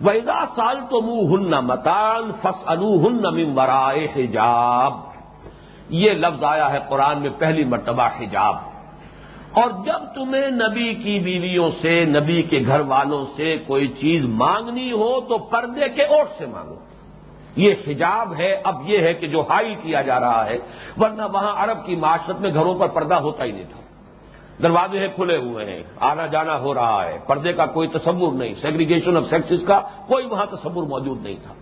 ویزا سال تو منہ ہن متان فس انو ہن ممبرائے حجاب. یہ لفظ آیا ہے قرآن میں پہلی مرتبہ حجاب. اور جب تمہیں نبی کی بیویوں سے، نبی کے گھر والوں سے کوئی چیز مانگنی ہو تو پردے کے اوٹ سے مانگو۔ یہ حجاب ہے، اب یہ ہے کہ جو ہائی کیا جا رہا ہے، ورنہ وہاں عرب کی معاشرت میں گھروں پر پردہ ہوتا ہی نہیں تھا۔ دروازے کھلے ہوئے ہیں، آنا جانا ہو رہا ہے، پردے کا کوئی تصور نہیں سیگریگیشن آف سیکسز کا کوئی وہاں تصور موجود نہیں تھا۔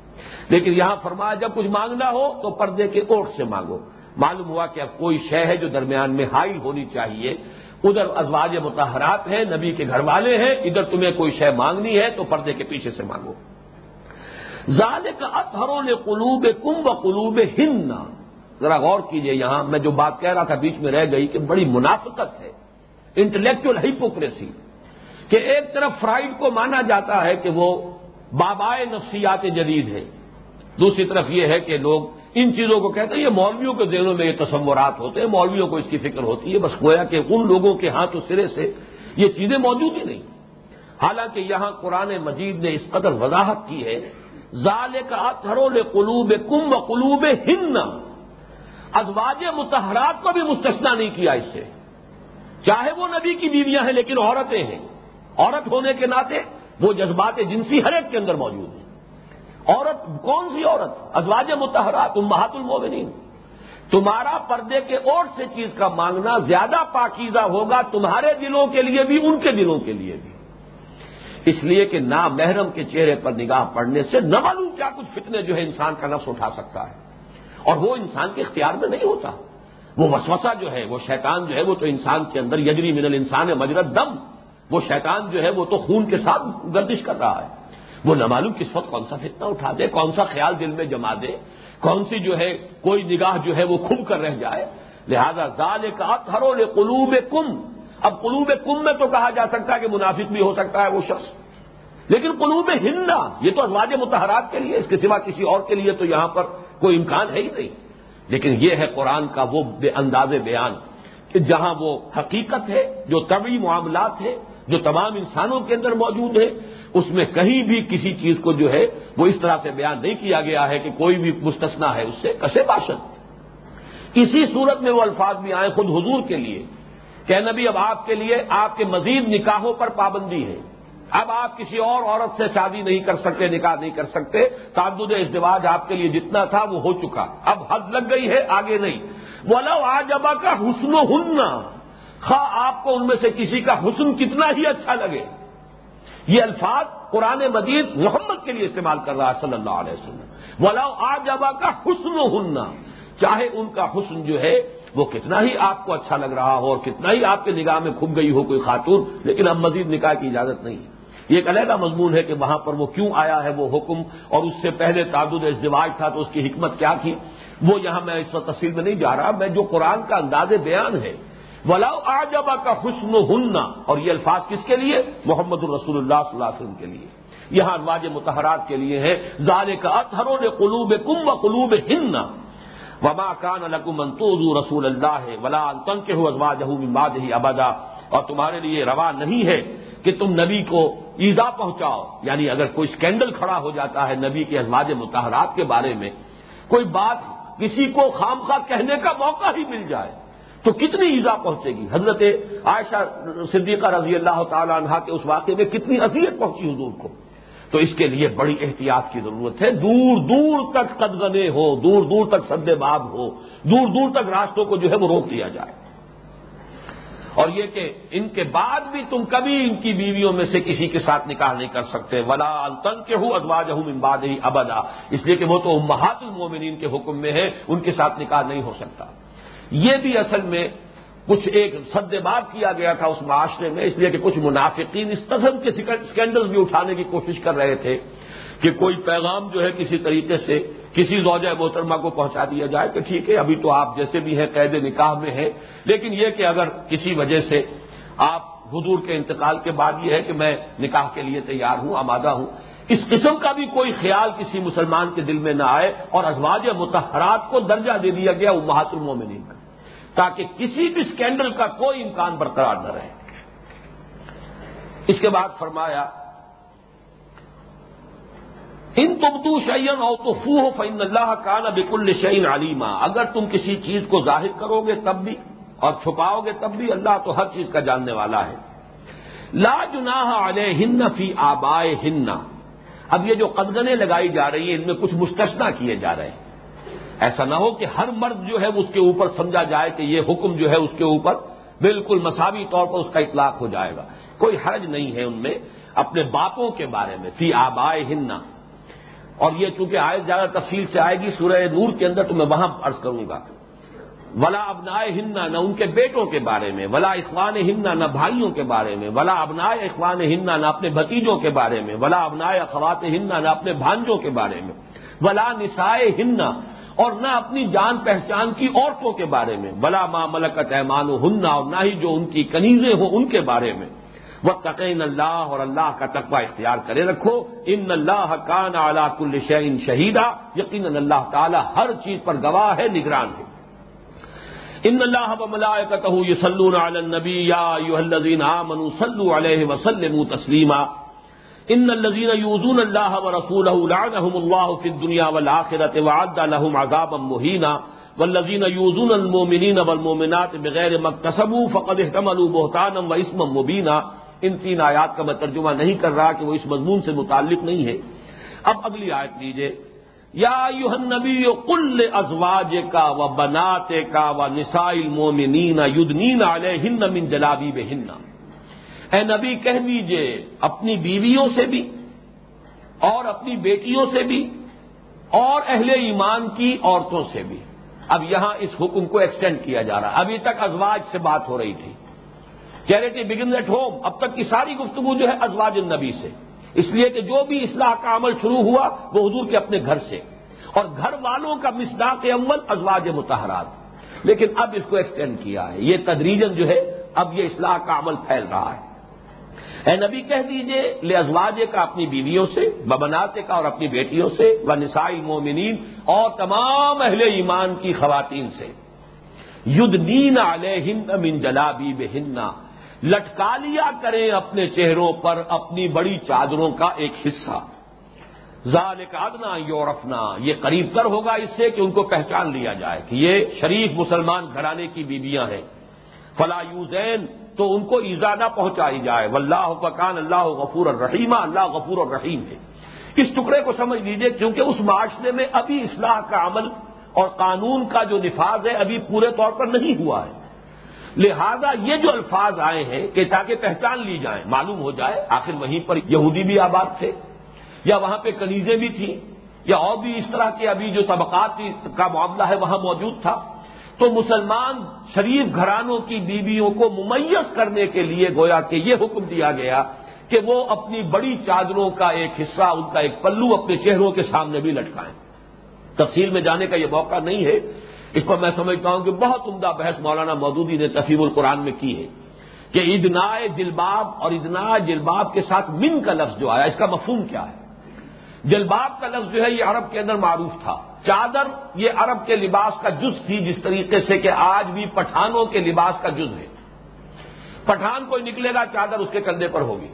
لیکن یہاں فرمایا جب کچھ مانگنا ہو تو پردے کے اوٹ سے مانگو۔ معلوم ہوا کہ اب کوئی شے ہے جو درمیان میں ہائی ہونی چاہیے۔ ادھر ازواج متحرات ہیں، نبی کے گھر والے ہیں، ادھر تمہیں کوئی شے مانگنی ہے تو پردے کے پیچھے سے مانگو۔ زال کا اتحروں نے قلوب کم و قلوب ہند ذرا غور کیجیے یہاں، میں جو بات کہہ رہا تھا بیچ میں رہ گئی کہ بڑی منافقت ہے انٹلیکچل ہیپوکریسی کہ ایک طرف فرائڈ کو مانا جاتا ہے کہ وہ بابائے نفسیات جدید ہے دوسری طرف یہ ہے کہ لوگ ان چیزوں کو کہتے ہیں، یہ مولویوں کے ذہنوں میں یہ تصورات ہوتے ہیں، مولویوں کو اس کی فکر ہوتی ہے، بس گویا کہ ان لوگوں کے ہاتھ و سرے سے یہ چیزیں موجود ہی نہیں۔ حالانکہ یہاں قرآن مجید نے اس قدر وضاحت کی ہے ظال کا تھرول قلوب کم و قلوب ہند ازواج متحرات کو بھی مستثنا نہیں کیا اس سے۔ چاہے وہ نبی کی بیویاں ہیں لیکن عورتیں ہیں۔ عورت ہونے کے ناطے وہ جذبات جنسی ہر ایک کے اندر موجود ہیں۔ عورت، کون سی عورت؟ ازواج متحرات امہات المومنین۔ تمہارا پردے کے اور سے چیز کا مانگنا زیادہ پاکیزہ ہوگا تمہارے دلوں کے لیے بھی، ان کے دلوں کے لیے بھی۔ اس لیے کہ نا محرم کے چہرے پر نگاہ پڑنے سے نہ معلوم کیا کچھ فتنے جو ہے انسان کا نفس اٹھا سکتا ہے۔ اور وہ انسان کے اختیار میں نہیں ہوتا۔ وہ وسوسہ جو ہے، وہ شیطان جو ہے، وہ تو انسان کے اندر یجری من الانسان مجرت دم۔ وہ شیطان جو ہے، وہ تو خون کے ساتھ گردش کر رہا ہے۔ وہ نہ معلوم کس وقت کون سا فتنہ اٹھا دے، کون سا خیال دل میں جما دے، کون سی جو ہے کوئی نگاہ جو ہے وہ کھب کر رہ جائے۔ لہذا زال کا ہرو قلوب کم اب قلوب کم میں تو کہا جا سکتا ہے کہ منافق بھی ہو سکتا ہے وہ شخص۔ لیکن قلوب ہندا یہ تو ازواج متحرات کے لیے، اس کے سوا کسی اور کے لیے تو یہاں پر کوئی امکان ہے ہی نہیں۔ لیکن یہ ہے قرآن کا وہ بے انداز بیان کہ جہاں وہ حقیقت ہے، جو طبی معاملات ہیں جو تمام انسانوں کے اندر موجود ہے اس میں کہیں بھی کسی چیز کو جو ہے وہ اس طرح سے بیان نہیں کیا گیا ہے کہ کوئی بھی مستثنا ہے اس سے، کسے باشد؟ اسی صورت میں وہ الفاظ بھی آئے خود حضور کے لیے کہ نبی، اب آپ کے لیے آپ کے مزید نکاحوں پر پابندی ہے۔ اب آپ کسی اور عورت سے شادی نہیں کر سکتے، نکاح نہیں کر سکتے۔ تعدد ازدواج آپ کے لیے جتنا تھا وہ ہو چکا۔ اب حد لگ گئی ہے، آگے نہیں۔ بولا آج ابا کا حسن و ہننا خواہ آپ کو ان میں سے کسی کا حسن کتنا ہی اچھا لگے۔ یہ الفاظ قرآن مجید محمد کے لیے استعمال کر رہا ہے صلی اللہ علیہ وسلم۔ ولاؤ آج ابا کا حسن ہننا چاہے ان کا حسن جو ہے، وہ کتنا ہی آپ کو اچھا لگ رہا ہو اور کتنا ہی آپ کے نگاہ میں کھب گئی ہو کوئی خاتون، لیکن اب مزید نکاح کی اجازت نہیں۔ ہے یہ ایک علیحدہ مضمون ہے کہ وہاں پر وہ کیوں آیا ہے وہ حکم، اور اس سے پہلے تعدد ازدواج تھا تو اس کی حکمت کیا تھی؟ وہ یہاں میں اس وقت تفصیل میں نہیں جا رہا، میں جو قرآن کا انداز بیان ہے ولا آجبا کا حسن ہننا اور یہ الفاظ کس کے لیے؟ محمد الرسول اللہ صلی اللہ علیہ وسلم کے لیے۔ یہاں انواج متحرات کے لیے ہے زال کا اتھروں نے قلوب کم و قلوب ہننا وما کان منتوز رسول اللہ ولا تن کے ہو ازواج ہی ابدا اور تمہارے لیے روا نہیں ہے کہ تم نبی کو ایزا پہنچاؤ۔ یعنی اگر کوئی اسکینڈل کھڑا ہو جاتا ہے نبی کے ازواج متحرات کے بارے میں، کوئی بات کسی کو خام خواہ کہنے کا موقع ہی مل جائے۔ تو کتنی ایزا پہنچے گی؟ حضرت عائشہ صدیقہ رضی اللہ تعالی عنہ کے اس واقعے میں کتنی اذیت پہنچی حضور کو؟ تو اس کے لیے بڑی احتیاط کی ضرورت ہے۔ دور دور تک قدغنے ہو، دور دور تک سد باب ہو، دور دور تک راستوں کو جو ہے وہ روک دیا جائے۔ اور یہ کہ ان کے بعد بھی تم کبھی ان کی بیویوں میں سے کسی کے ساتھ نکاح نہیں کر سکتے۔ ولا تن کے ہوں ازواج ہوں امباد ابدا اس لیے کہ وہ تو محات المومنین کے حکم میں ہے ان کے ساتھ نکاح نہیں ہو سکتا۔ یہ بھی اصل میں کچھ ایک سد باب کیا گیا تھا اس معاشرے میں، اس لیے کہ کچھ منافقین اس قسم کے اسکینڈل بھی اٹھانے کی کوشش کر رہے تھے کہ کوئی پیغام جو ہے کسی طریقے سے کسی زوجہ محترمہ کو پہنچا دیا جائے کہ ٹھیک ہے، ابھی تو آپ جیسے بھی ہیں، قید نکاح میں ہیں۔ لیکن یہ کہ اگر کسی وجہ سے آپ حضور کے انتقال کے بعد یہ ہے کہ میں نکاح کے لیے تیار ہوں، آمادہ ہوں اس قسم کا بھی کوئی خیال کسی مسلمان کے دل میں نہ آئے اور ازواج متحرات کو درجہ دے دیا گیا وہ المومنین کا، تاکہ کسی بھی اسکینڈل کا کوئی امکان برقرار نہ رہے۔ اس کے بعد فرمایا، ان تم شعین او تو فو ہو فن اللہ کا نہ بکل شعین علیما۔ اگر تم کسی چیز کو ظاہر کرو گے تب بھی اور چھپاؤ گے تب بھی اللہ تو ہر چیز کا جاننے والا ہے۔ لا جناح علیہ ہن فی آبائے ہن اب یہ جو قدگنیں لگائی جا رہی ہیں، ان میں کچھ مستثنا کیے جا رہے ہیں۔ ایسا نہ ہو کہ ہر مرد جو ہے اس کے اوپر سمجھا جائے کہ یہ حکم جو ہے اس کے اوپر بالکل مساوی طور پر اس کا اطلاق ہو جائے گا۔ کوئی حرج نہیں ہے ان میں اپنے باپوں کے بارے میں، فی آبائے ہننا اور یہ چونکہ آئے زیادہ تفصیل سے آئے گی، سورہ نور کے اندر، تو میں وہاں عرض کروں گا۔ ولا ابنائے ہننا نہ ان کے بیٹوں کے بارے میں، ولا اخوان ہننا نہ بھائیوں کے بارے میں، ولا ابنائے اخوان ہننا نہ اپنے بتیجوں کے بارے میں، ولا ابنائے اخوات ہننا نہ اپنے بھانجوں کے بارے میں، ولا نسائے ہننا اور نہ اپنی جان پہچان کی عورتوں کے بارے میں بلا ماں ملکت ایمان ہننا اور نہ ہی جو ان کی کنیزیں ہوں ان کے بارے میں۔ وہ تقین اللہ، اور اللہ کا تقوی اختیار کرے رکھو۔ ان اللہ کان اعلی کل شعین شہیدہ یقین اللہ تعالی ہر چیز پر گواہ ہے، نگران ہے۔ ان اللہ ملائکتہ یصلون علی النبی یا ایھا الذین آمنوا صلوا علیہ وسلموا تسلیما ان الذين يؤذون الله ورسوله لعنهم الله في الدنيا والاخره وعد لهم عذابا مهينا والذين يؤذون المؤمنين والمؤمنات بغير ما اكتسبوا فقد احتملوا بهتانا واثما مبينا ان تین آیات کا میں ترجمہ نہیں کر رہا کہ وہ اس مضمون سے متعلق نہیں ہے اب اگلی آیت لیجیے یا ایوہ النبی قل ازواج کا و بنات کا و نسائل مومنین یدنین علیہن من جلابی بہن اے نبی کہہ دیجیے اپنی بیویوں سے بھی اور اپنی بیٹیوں سے بھی اور اہل ایمان کی عورتوں سے بھی۔ اب یہاں اس حکم کو ایکسٹینڈ کیا جا رہا ہے۔ ابھی تک ازواج سے بات ہو رہی تھی۔ چیریٹی بگن ایٹ ہوم اب تک کی ساری گفتگو جو ہے ازواج النبی سے۔ اس لیے کہ جو بھی اصلاح کا عمل شروع ہوا وہ حضور کے اپنے گھر سے۔ اور گھر والوں کا مصداق عمل ازواج متحرات لیکن اب اس کو ایکسٹینڈ کیا ہے۔ یہ تدریجن جو ہے، اب یہ اصلاح کا عمل پھیل رہا ہے۔ اے نبی، کہہ دیجیے، لے ازواج کا اپنی بیویوں سے ببنات کا اور اپنی بیٹیوں سے، و نسائی مومنین اور تمام اہل ایمان کی خواتین سے۔ ید نین علیہ من جلابی بہننا لٹکا لیا کریں اپنے چہروں پر اپنی بڑی چادروں کا ایک حصہ۔ ظال ادنا یورفنا یہ قریب تر ہوگا اس سے کہ ان کو پہچان لیا جائے کہ یہ شریف مسلمان گھرانے کی بیویاں ہیں۔ فلا یوزین، تو ان کو ایزا نہ پہنچائی جائے۔ واللہ پکان اللہ غفور الرحیمہ اللہ غفور الرحیم ہے۔ اس ٹکڑے کو سمجھ لیجیے کیونکہ اس معاشرے میں ابھی اصلاح کا عمل اور قانون کا جو نفاذ ہے ابھی پورے طور پر نہیں ہوا ہے۔ لہذا یہ جو الفاظ آئے ہیں کہ تاکہ پہچان لی جائیں، معلوم ہو جائے، آخر وہیں پر یہودی بھی آباد تھے، یا وہاں پہ کنیزیں بھی تھیں، یا اور بھی اس طرح کے ابھی جو طبقات کا معاملہ ہے وہاں موجود تھا، تو مسلمان شریف گھرانوں کی بیویوں کو ممیز کرنے کے لیے گویا کہ یہ حکم دیا گیا کہ وہ اپنی بڑی چادروں کا ایک حصہ، ان کا ایک پلو اپنے چہروں کے سامنے بھی لٹکائیں۔ تفصیل میں جانے کا یہ موقع نہیں ہے اس پر میں سمجھتا ہوں کہ بہت عمدہ بحث مولانا مودودی نے تفیم القرآن میں کی ہے کہ ادنا جلباب اور ادنا جلباب کے ساتھ من کا لفظ جو آیا، اس کا مفہوم کیا ہے؟ جلباب کا لفظ جو ہے، یہ عرب کے اندر معروف تھا۔ چادر، یہ عرب کے لباس کا جز تھی، جس طریقے سے کہ آج بھی پٹھانوں کے لباس کا جز ہے۔ پٹھان کوئی نکلے گا، چادر اس کے کندھے پر ہوگی۔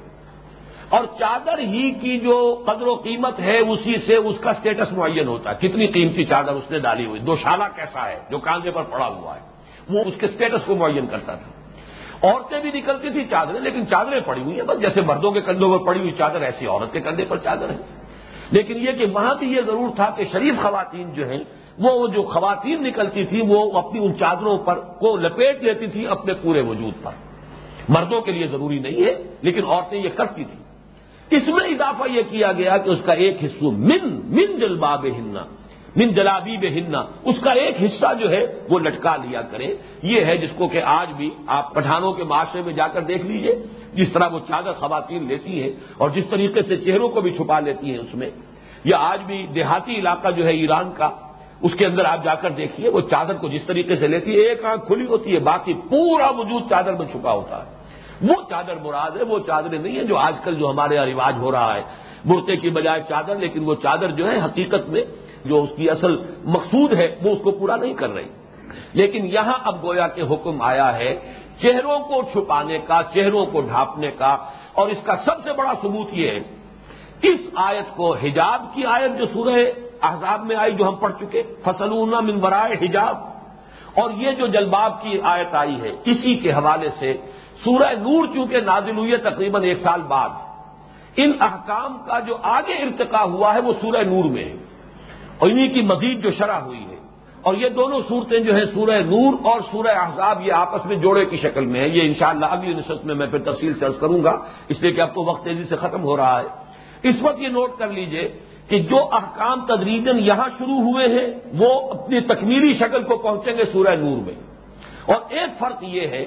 اور چادر ہی کی جو قدر و قیمت ہے اسی سے اس کا سٹیٹس معین ہوتا ہے۔ کتنی قیمتی چادر اس نے ڈالی ہوئی؟ دو شالہ کیسا ہے؟ جو کاندھے پر پڑا ہوا ہے۔ وہ اس کے سٹیٹس کو معین کرتا تھا۔ عورتیں بھی نکلتی تھی چادریں، لیکن چادریں پڑی ہوئی ہیں۔ بس جیسے مردوں کے کندھوں پر پڑی ہوئی چادر ایسی عورت کے کندھے پر چادر ہے۔ لیکن یہ کہ وہاں بھی یہ ضرور تھا کہ شریف خواتین جو ہیں، وہ جو خواتین نکلتی تھی وہ اپنی ان چادروں پر کو لپیٹ لیتی تھی اپنے پورے وجود پر۔ مردوں کے لیے ضروری نہیں ہے، لیکن عورتیں یہ کرتی تھیں۔ اس میں اضافہ یہ کیا گیا کہ اس کا ایک حصہ من من جلباب ہننا من جلابی بے ہننا اس کا ایک حصہ جو ہے وہ لٹکا لیا کرے یہ ہے جس کو کہ آج بھی آپ پٹھانوں کے معاشرے میں جا کر دیکھ لیجیے، جس طرح وہ چادر خواتین لیتی ہیں اور جس طریقے سے چہروں کو بھی چھپا لیتی ہیں اس میں۔ یا آج بھی دیہاتی علاقہ جو ہے ایران کا، اس کے اندر آپ جا کر دیکھیے، وہ چادر کو جس طریقے سے لیتی ہے، ایک آنکھ کھلی ہوتی ہے، باقی پورا وجود چادر میں چھپا ہوتا ہے۔ وہ چادر مراد ہے، وہ چادریں نہیں ہیں جو آج کل جو ہمارے یہاں رواج ہو رہا ہے۔ مرتے کی بجائے چادر، لیکن وہ چادر جو ہے حقیقت میں جو اس کی اصل مقصود ہے، وہ اس کو پورا نہیں کر رہی۔ لیکن یہاں اب گویا کے حکم آیا ہے چہروں کو چھپانے کا، چہروں کو ڈھانپنے کا۔ اور اس کا سب سے بڑا ثبوت یہ ہے، اس آیت کو حجاب کی آیت جو سورہ احزاب میں آئی جو ہم پڑھ چکے فصلون من برائے حجاب۔ اور یہ جو جلباب کی آیت آئی ہے، اسی کے حوالے سے سورہ نور چونکہ نازل ہوئی ہے تقریباً ایک سال بعد۔ ان احکام کا جو آگے ارتقا ہوا ہے وہ سورہ نور میں ہے۔ اور انہیں کی مزید جو شرح ہوئی ہے۔ اور یہ دونوں صورتیں جو ہیں سورہ نور اور سورہ احزاب یہ آپس میں جوڑے کی شکل میں ہیں۔ یہ انشاءاللہ اگلی نصف میں میں پھر تفصیل سے کروں گا۔ اس لیے کہ اب تو وقت تیزی سے ختم ہو رہا ہے۔ اس وقت یہ نوٹ کر لیجیے کہ جو احکام تدریجن یہاں شروع ہوئے ہیں، وہ اپنی تکمیلی شکل کو پہنچیں گے سورہ نور میں۔ اور ایک فرق یہ ہے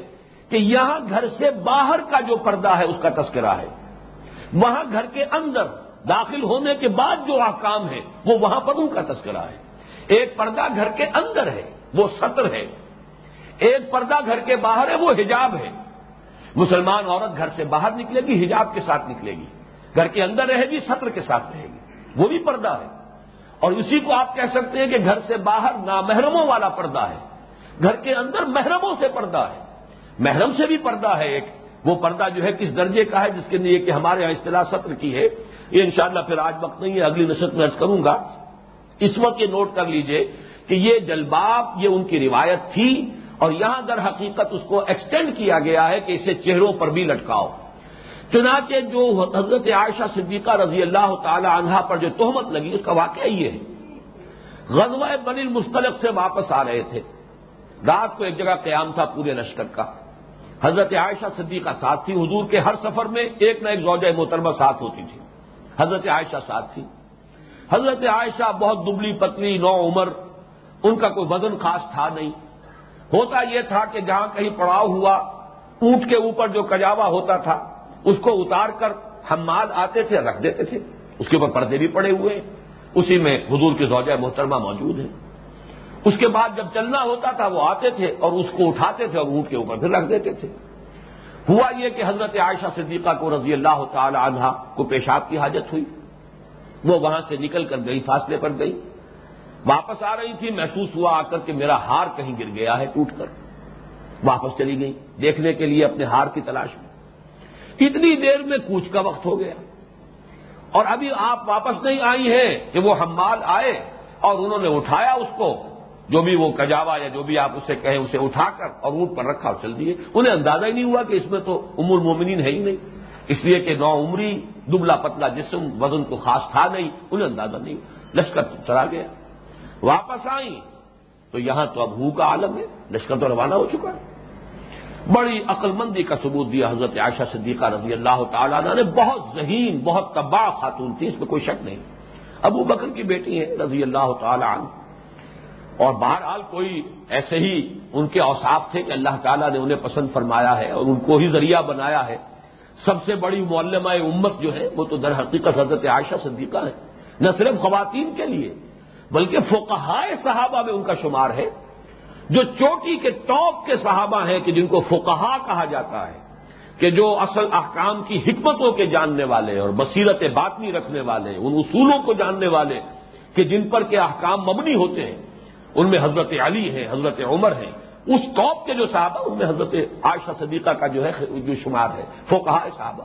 کہ یہاں گھر سے باہر کا جو پردہ ہے، اس کا تذکرہ ہے۔ وہاں گھر کے اندر داخل ہونے کے بعد جو احکام ہے، وہ وہاں پر ان کا تذکرہ ہے۔ ایک پردہ گھر کے اندر ہے، وہ سطر ہے۔ ایک پردہ گھر کے باہر ہے، وہ حجاب ہے۔ مسلمان عورت گھر سے باہر نکلے گی، حجاب کے ساتھ نکلے گی۔ گھر کے اندر رہے گی، سطر کے ساتھ رہے گی۔ وہ بھی پردہ ہے۔ اور اسی کو آپ کہہ سکتے ہیں کہ گھر سے باہر نامحرموں والا پردہ ہے۔ گھر کے اندر محرموں سے پردہ ہے۔ محرم سے بھی پردہ ہے ایک۔ وہ پردہ جو ہے کس درجے کا ہے، جس کے لیے کہ ہمارے یہاں اصطلاح سطر کی ہے۔ یہ انشاءاللہ پھر آج وقت نہیں ہے، اگلی نسل میں ارض کروں گا۔ اس وقت یہ نوٹ کر لیجیے کہ یہ جلباب، یہ ان کی روایت تھی اور یہاں در حقیقت اس کو ایکسٹینڈ کیا گیا ہے کہ اسے چہروں پر بھی لٹکاؤ۔ چنانچہ جو حضرت عائشہ صدیقہ رضی اللہ تعالی عنہا پر جو تہمت لگی، اس کا واقعہ یہ ہے۔ غزوہ بن المستلق سے واپس آ رہے تھے۔ رات کو ایک جگہ قیام تھا پورے لشکر کا۔ حضرت عائشہ صدیقہ ساتھ تھی حضور کے ہر سفر میں ایک نہ ایک زوجہ محترمہ ساتھ ہوتی تھی۔ حضرت عائشہ ساتھ تھی حضرت عائشہ بہت دبلی پتلی، نو عمر، ان کا کوئی وزن خاص تھا نہیں۔ ہوتا یہ تھا کہ جہاں کہیں پڑاؤ ہوا، اونٹ کے اوپر جو کجاوا ہوتا تھا، اس کو اتار کر ہم آتے تھے، رکھ دیتے تھے۔ اس کے اوپر پردے بھی پڑے ہوئے۔ ہیں اسی میں حضور کے زوجہ محترمہ موجود ہیں۔ اس کے بعد جب چلنا ہوتا تھا وہ آتے تھے اور اس کو اٹھاتے تھے اور اونٹ کے اوپر پھر رکھ دیتے تھے۔ ہوا یہ کہ حضرت عائشہ صدیقہ کو رضی اللہ تعالی عنہ کو پیشاب کی حاجت ہوئی۔ وہ وہاں سے نکل کر گئی، فاصلے پر گئی۔ واپس آ رہی تھی، محسوس ہوا آ کر کہ میرا ہار کہیں گر گیا ہے ٹوٹ کر۔ واپس چلی گئی، دیکھنے کے لیے اپنے ہار کی تلاش میں۔ اتنی دیر میں کوچ کا وقت ہو گیا۔ اور ابھی آپ واپس نہیں آئی ہیں کہ وہ حمال آئے اور انہوں نے اٹھایا اس کو۔ جو بھی وہ کجاوا یا جو بھی آپ اسے کہیں اسے اٹھا کر اور اونٹ پر رکھا اور چل دیے، انہیں اندازہ ہی نہیں ہوا کہ اس میں تو ام المومنین ہے ہی نہیں۔ اس لیے کہ نو عمری، دبلا پتلا جسم، وزن کو خاص تھا نہیں، انہیں اندازہ نہیں۔ لشکر چلا گیا۔ واپس آئی تو یہاں تو اب ہو کا عالم ہے، لشکر تو روانہ ہو چکا ہے۔ بڑی عقل مندی کا ثبوت دیا حضرت عائشہ صدیقہ رضی اللہ تعالیٰ نے۔ بہت ذہین، بہت تباہ خاتون تھی، اس میں کوئی شک نہیں۔ ابو بکر کی بیٹی ہے رضی اللہ تعالیٰ عنہ۔ اور بہرحال کوئی ایسے ہی ان کے اوساف تھے کہ اللہ تعالیٰ نے انہیں پسند فرمایا ہے اور ان کو ہی ذریعہ بنایا ہے۔ سب سے بڑی معلمہ امت جو ہے وہ تو در حقیقت حضرت عائشہ صدیقہ ہے نہ صرف خواتین کے لیے، بلکہ فوکہائے صحابہ میں ان کا شمار ہے۔ جو چوٹی کے ٹاپ کے صحابہ ہیں کہ جن کو فقہا کہا جاتا ہے، کہ جو اصل احکام کی حکمتوں کے جاننے والے اور بصیرت باطنی رکھنے والے، ان اصولوں کو جاننے والے، کہ جن پر کے احکام مبنی ہوتے ہیں۔ ان میں حضرت علی ہیں حضرت عمر ہیں اس ٹاپ کے جو صحابہ، ان میں حضرت عائشہ صدیقہ کا جو ہے جو شمار ہے فوکہ صحابہ۔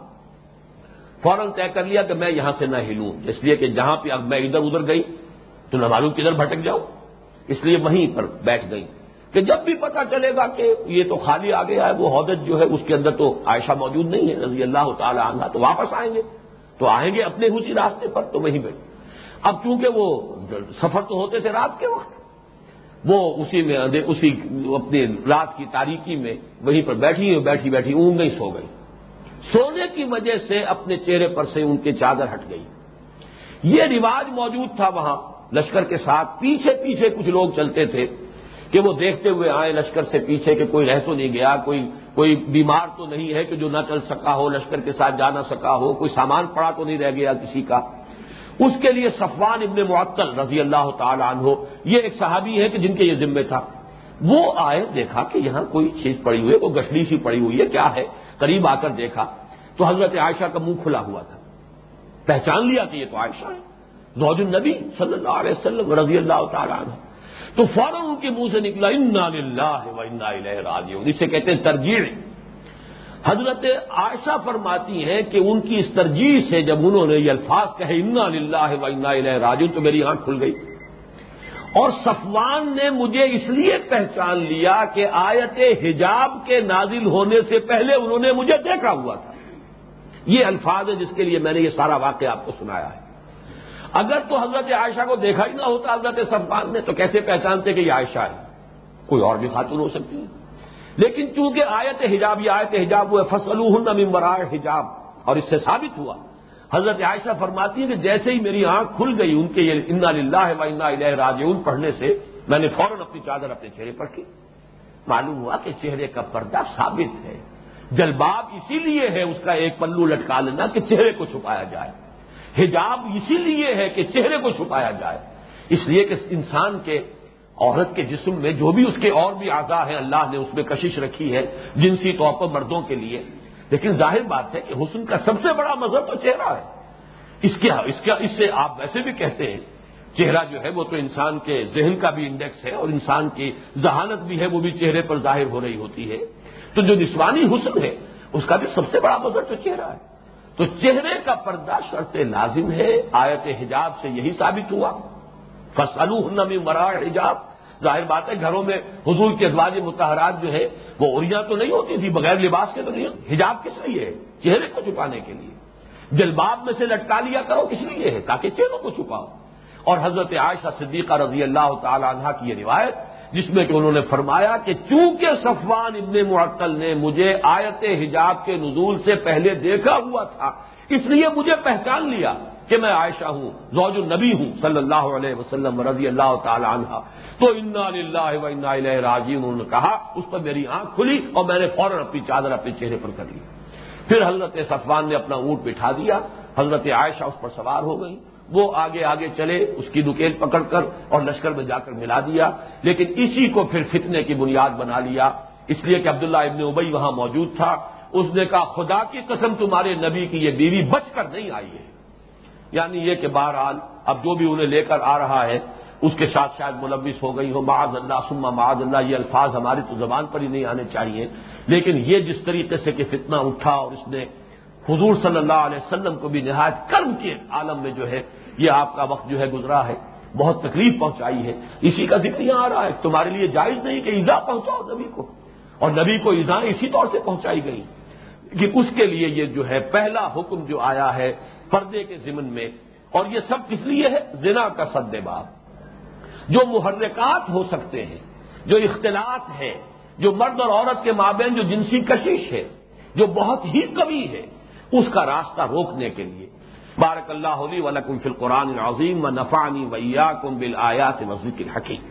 فوراً طے کر لیا کہ میں یہاں سے نہ ہلوں، اس لیے کہ جہاں پہ اب میں ادھر ادھر گئی، تو نہ معلوم کدھر بھٹک جاؤں۔ اس لیے وہیں پر بیٹھ گئی۔ کہ جب بھی پتا چلے گا کہ یہ تو خالی آ گیا ہے وہ حدت جو ہے، اس کے اندر تو عائشہ موجود نہیں ہے، رضی اللہ تعالی عنہ، تو واپس آئیں گے۔ تو آئیں گے اپنے اسی راستے پر، تو وہیں بیٹھ۔ اب چونکہ وہ سفر تو ہوتے تھے رات کے وقت وہ اسی میں اسی اپنی رات کی تاریکی میں وہیں پر بیٹھی بیٹھی بیٹھی، اونگ نہیں سو گئی سونے کی وجہ سے اپنے چہرے پر سے ان کے چادر ہٹ گئی۔ یہ رواج موجود تھا وہاں، لشکر کے ساتھ۔ پیچھے پیچھے کچھ لوگ چلتے تھے کہ وہ دیکھتے ہوئے آئے لشکر سے پیچھے کہ کوئی رہ تو نہیں گیا، کوئی کوئی بیمار تو نہیں ہے کہ جو نہ چل سکا ہو، لشکر کے ساتھ جا نہ سکا ہو، کوئی سامان پڑا تو نہیں رہ گیا کسی کا۔ اس کے لیے صفوان ابن معطل رضی اللہ تعالی عنہ، یہ ایک صحابی ہے کہ جن کے یہ ذمے تھا۔ وہ آئے، دیکھا کہ یہاں کوئی چیز پڑی ہوئی ہے کوئی گٹڑی سی پڑی ہوئی ہے، کیا ہے؟ قریب آ کر دیکھا تو حضرت عائشہ کا منہ کھلا ہوا تھا۔ پہچان لیا کہ یہ تو عائشہ ہے، زوج النبی صلی اللہ علیہ وسلم رضی اللہ تعالیٰ عنہ۔ تو فوراً ان کے منہ سے نکلا، انا للہ و انا راجعون۔ اسے کہتے ہیں ترجیح حضرت عائشہ فرماتی ہیں کہ ان کی اس ترجیح سے جب انہوں نے یہ الفاظ کہے، انا للہ و انا راجعون تو میری آنکھ کھل گئی۔ اور صفوان نے مجھے اس لیے پہچان لیا کہ آیت حجاب کے نازل ہونے سے پہلے انہوں نے مجھے دیکھا ہوا تھا۔ یہ الفاظ ہے جس کے لیے میں نے یہ سارا واقعہ آپ کو سنایا ہے۔ اگر تو حضرت عائشہ کو دیکھا ہی نہ ہوتا، حضرت صفان نے، تو کیسے پہچانتے کہ یہ عائشہ ہے؟ کوئی اور بھی خاتون ہو سکتی ہے۔ لیکن چونکہ آیت حجاب یہ آیت حجاب وہ فصل ممبرائے حجاب۔ اور اس سے ثابت ہوا۔ حضرت عائشہ فرماتی ہے کہ جیسے ہی میری آنکھ کھل گئی ان کے انا اللہ و انا الہ راجعون پڑھنے سے، میں نے فوراً اپنی چادر اپنے چہرے پر کی معلوم ہوا کہ چہرے کا پردہ ثابت ہے۔ جلباب اسی لیے ہے، اس کا ایک پلو لٹکا لینا کہ چہرے کو چھپایا جائے۔ حجاب اسی لیے ہے کہ چہرے کو چھپایا جائے۔ اس لیے کہ انسان کے عورت کے جسم میں جو بھی اس کے اور بھی اعضاء ہیں، اللہ نے اس میں کشش رکھی ہے جنسی طور پر مردوں کے لیے۔ لیکن ظاہر بات ہے کہ حسن کا سب سے بڑا مذہب تو چہرہ ہے۔ اس کے اس کا اس سے آپ ویسے بھی کہتے ہیں، چہرہ جو ہے وہ تو انسان کے ذہن کا بھی انڈیکس ہے اور انسان کی ذہانت بھی ہے، وہ بھی چہرے پر ظاہر ہو رہی ہوتی ہے۔ تو جو نسوانی حسن ہے، اس کا بھی سب سے بڑا مذہب تو چہرہ ہے۔ تو چہرے کا پردہ شرط لازم ہے، آیت حجاب سے یہی ثابت ہوا۔ فصلو نمی مرا حجاب ظاہر بات ہے، گھروں میں حضور کے ادواج متحرات جو ہے وہ اریاں تو نہیں ہوتی تھی بغیر لباس کے تو نہیں حجاب کس لیے ہے؟ چہرے کو چھپانے کے لیے۔ جلباب میں سے لٹکا لیا کرو، کس لیے ہے؟ تاکہ چہروں کو چھپاؤ۔ اور حضرت عائشہ صدیقہ رضی اللہ تعالی عنہ کی یہ روایت جس میں کہ انہوں نے فرمایا کہ چونکہ صفوان ابن معطل نے مجھے آیت حجاب کے نزول سے پہلے دیکھا ہوا تھا، اس لیے مجھے پہچان لیا کہ میں عائشہ ہوں، زوج النبی ہوں، صلی اللہ علیہ وسلم رضی اللہ تعالی عنہ۔ تو انا و انا راجی انہوں نے کہا، اس پر میری آنکھ کھلی اور میں نے فوراً اپنی چادر اپنے چہرے پر کر لی۔ پھر حضرت صفوان نے اپنا اونٹ بٹھا دیا، حضرت عائشہ اس پر سوار ہو گئی وہ آگے آگے چلے، اس کی دکیل پکڑ کر اور لشکر میں جا کر ملا دیا۔ لیکن اسی کو پھر فتنے کی بنیاد بنا لیا۔ اس لیے کہ عبداللہ ابن ابئی وہاں موجود تھا۔ اس نے کہا، خدا کی قسم، تمہارے نبی کی یہ بیوی بچ کر نہیں آئی ہے۔ یعنی یہ کہ بہرحال اب جو بھی انہیں لے کر آ رہا ہے، اس کے ساتھ شاید ملوث ہو گئی ہو۔ معاذ اللہ سما معاذ اللہ، یہ الفاظ ہماری تو زبان پر ہی نہیں آنے چاہیے۔ لیکن یہ جس طریقے سے کہ فتنہ اٹھا اور اس نے حضور صلی اللہ علیہ وسلم کو بھی نہایت کرم کے عالم میں جو ہے یہ آپ کا وقت جو ہے گزرا ہے، بہت تکلیف پہنچائی ہے۔ اسی کا ذکر یہاں آ رہا ہے۔ تمہارے لیے جائز نہیں کہ ایزا پہنچاؤ نبی کو۔ اور نبی کو ایزا اسی طور سے پہنچائی گئی کہ اس کے لیے یہ جو ہے پہلا حکم جو آیا ہے پردے کے ضمن میں، اور یہ سب کس لیے ہے؟ زنا کا سد باب۔ جو محرکات ہو سکتے ہیں، جو اختلاط ہے، جو مرد اور عورت کے مابین جو جنسی کشش ہے، جو بہت ہی کمی ہے، اس کا راستہ روکنے کے لیے بارک اللہ علی ولکم فی القرآن العظیم و نفانی ویا کم بل آیات مسجد الحکیم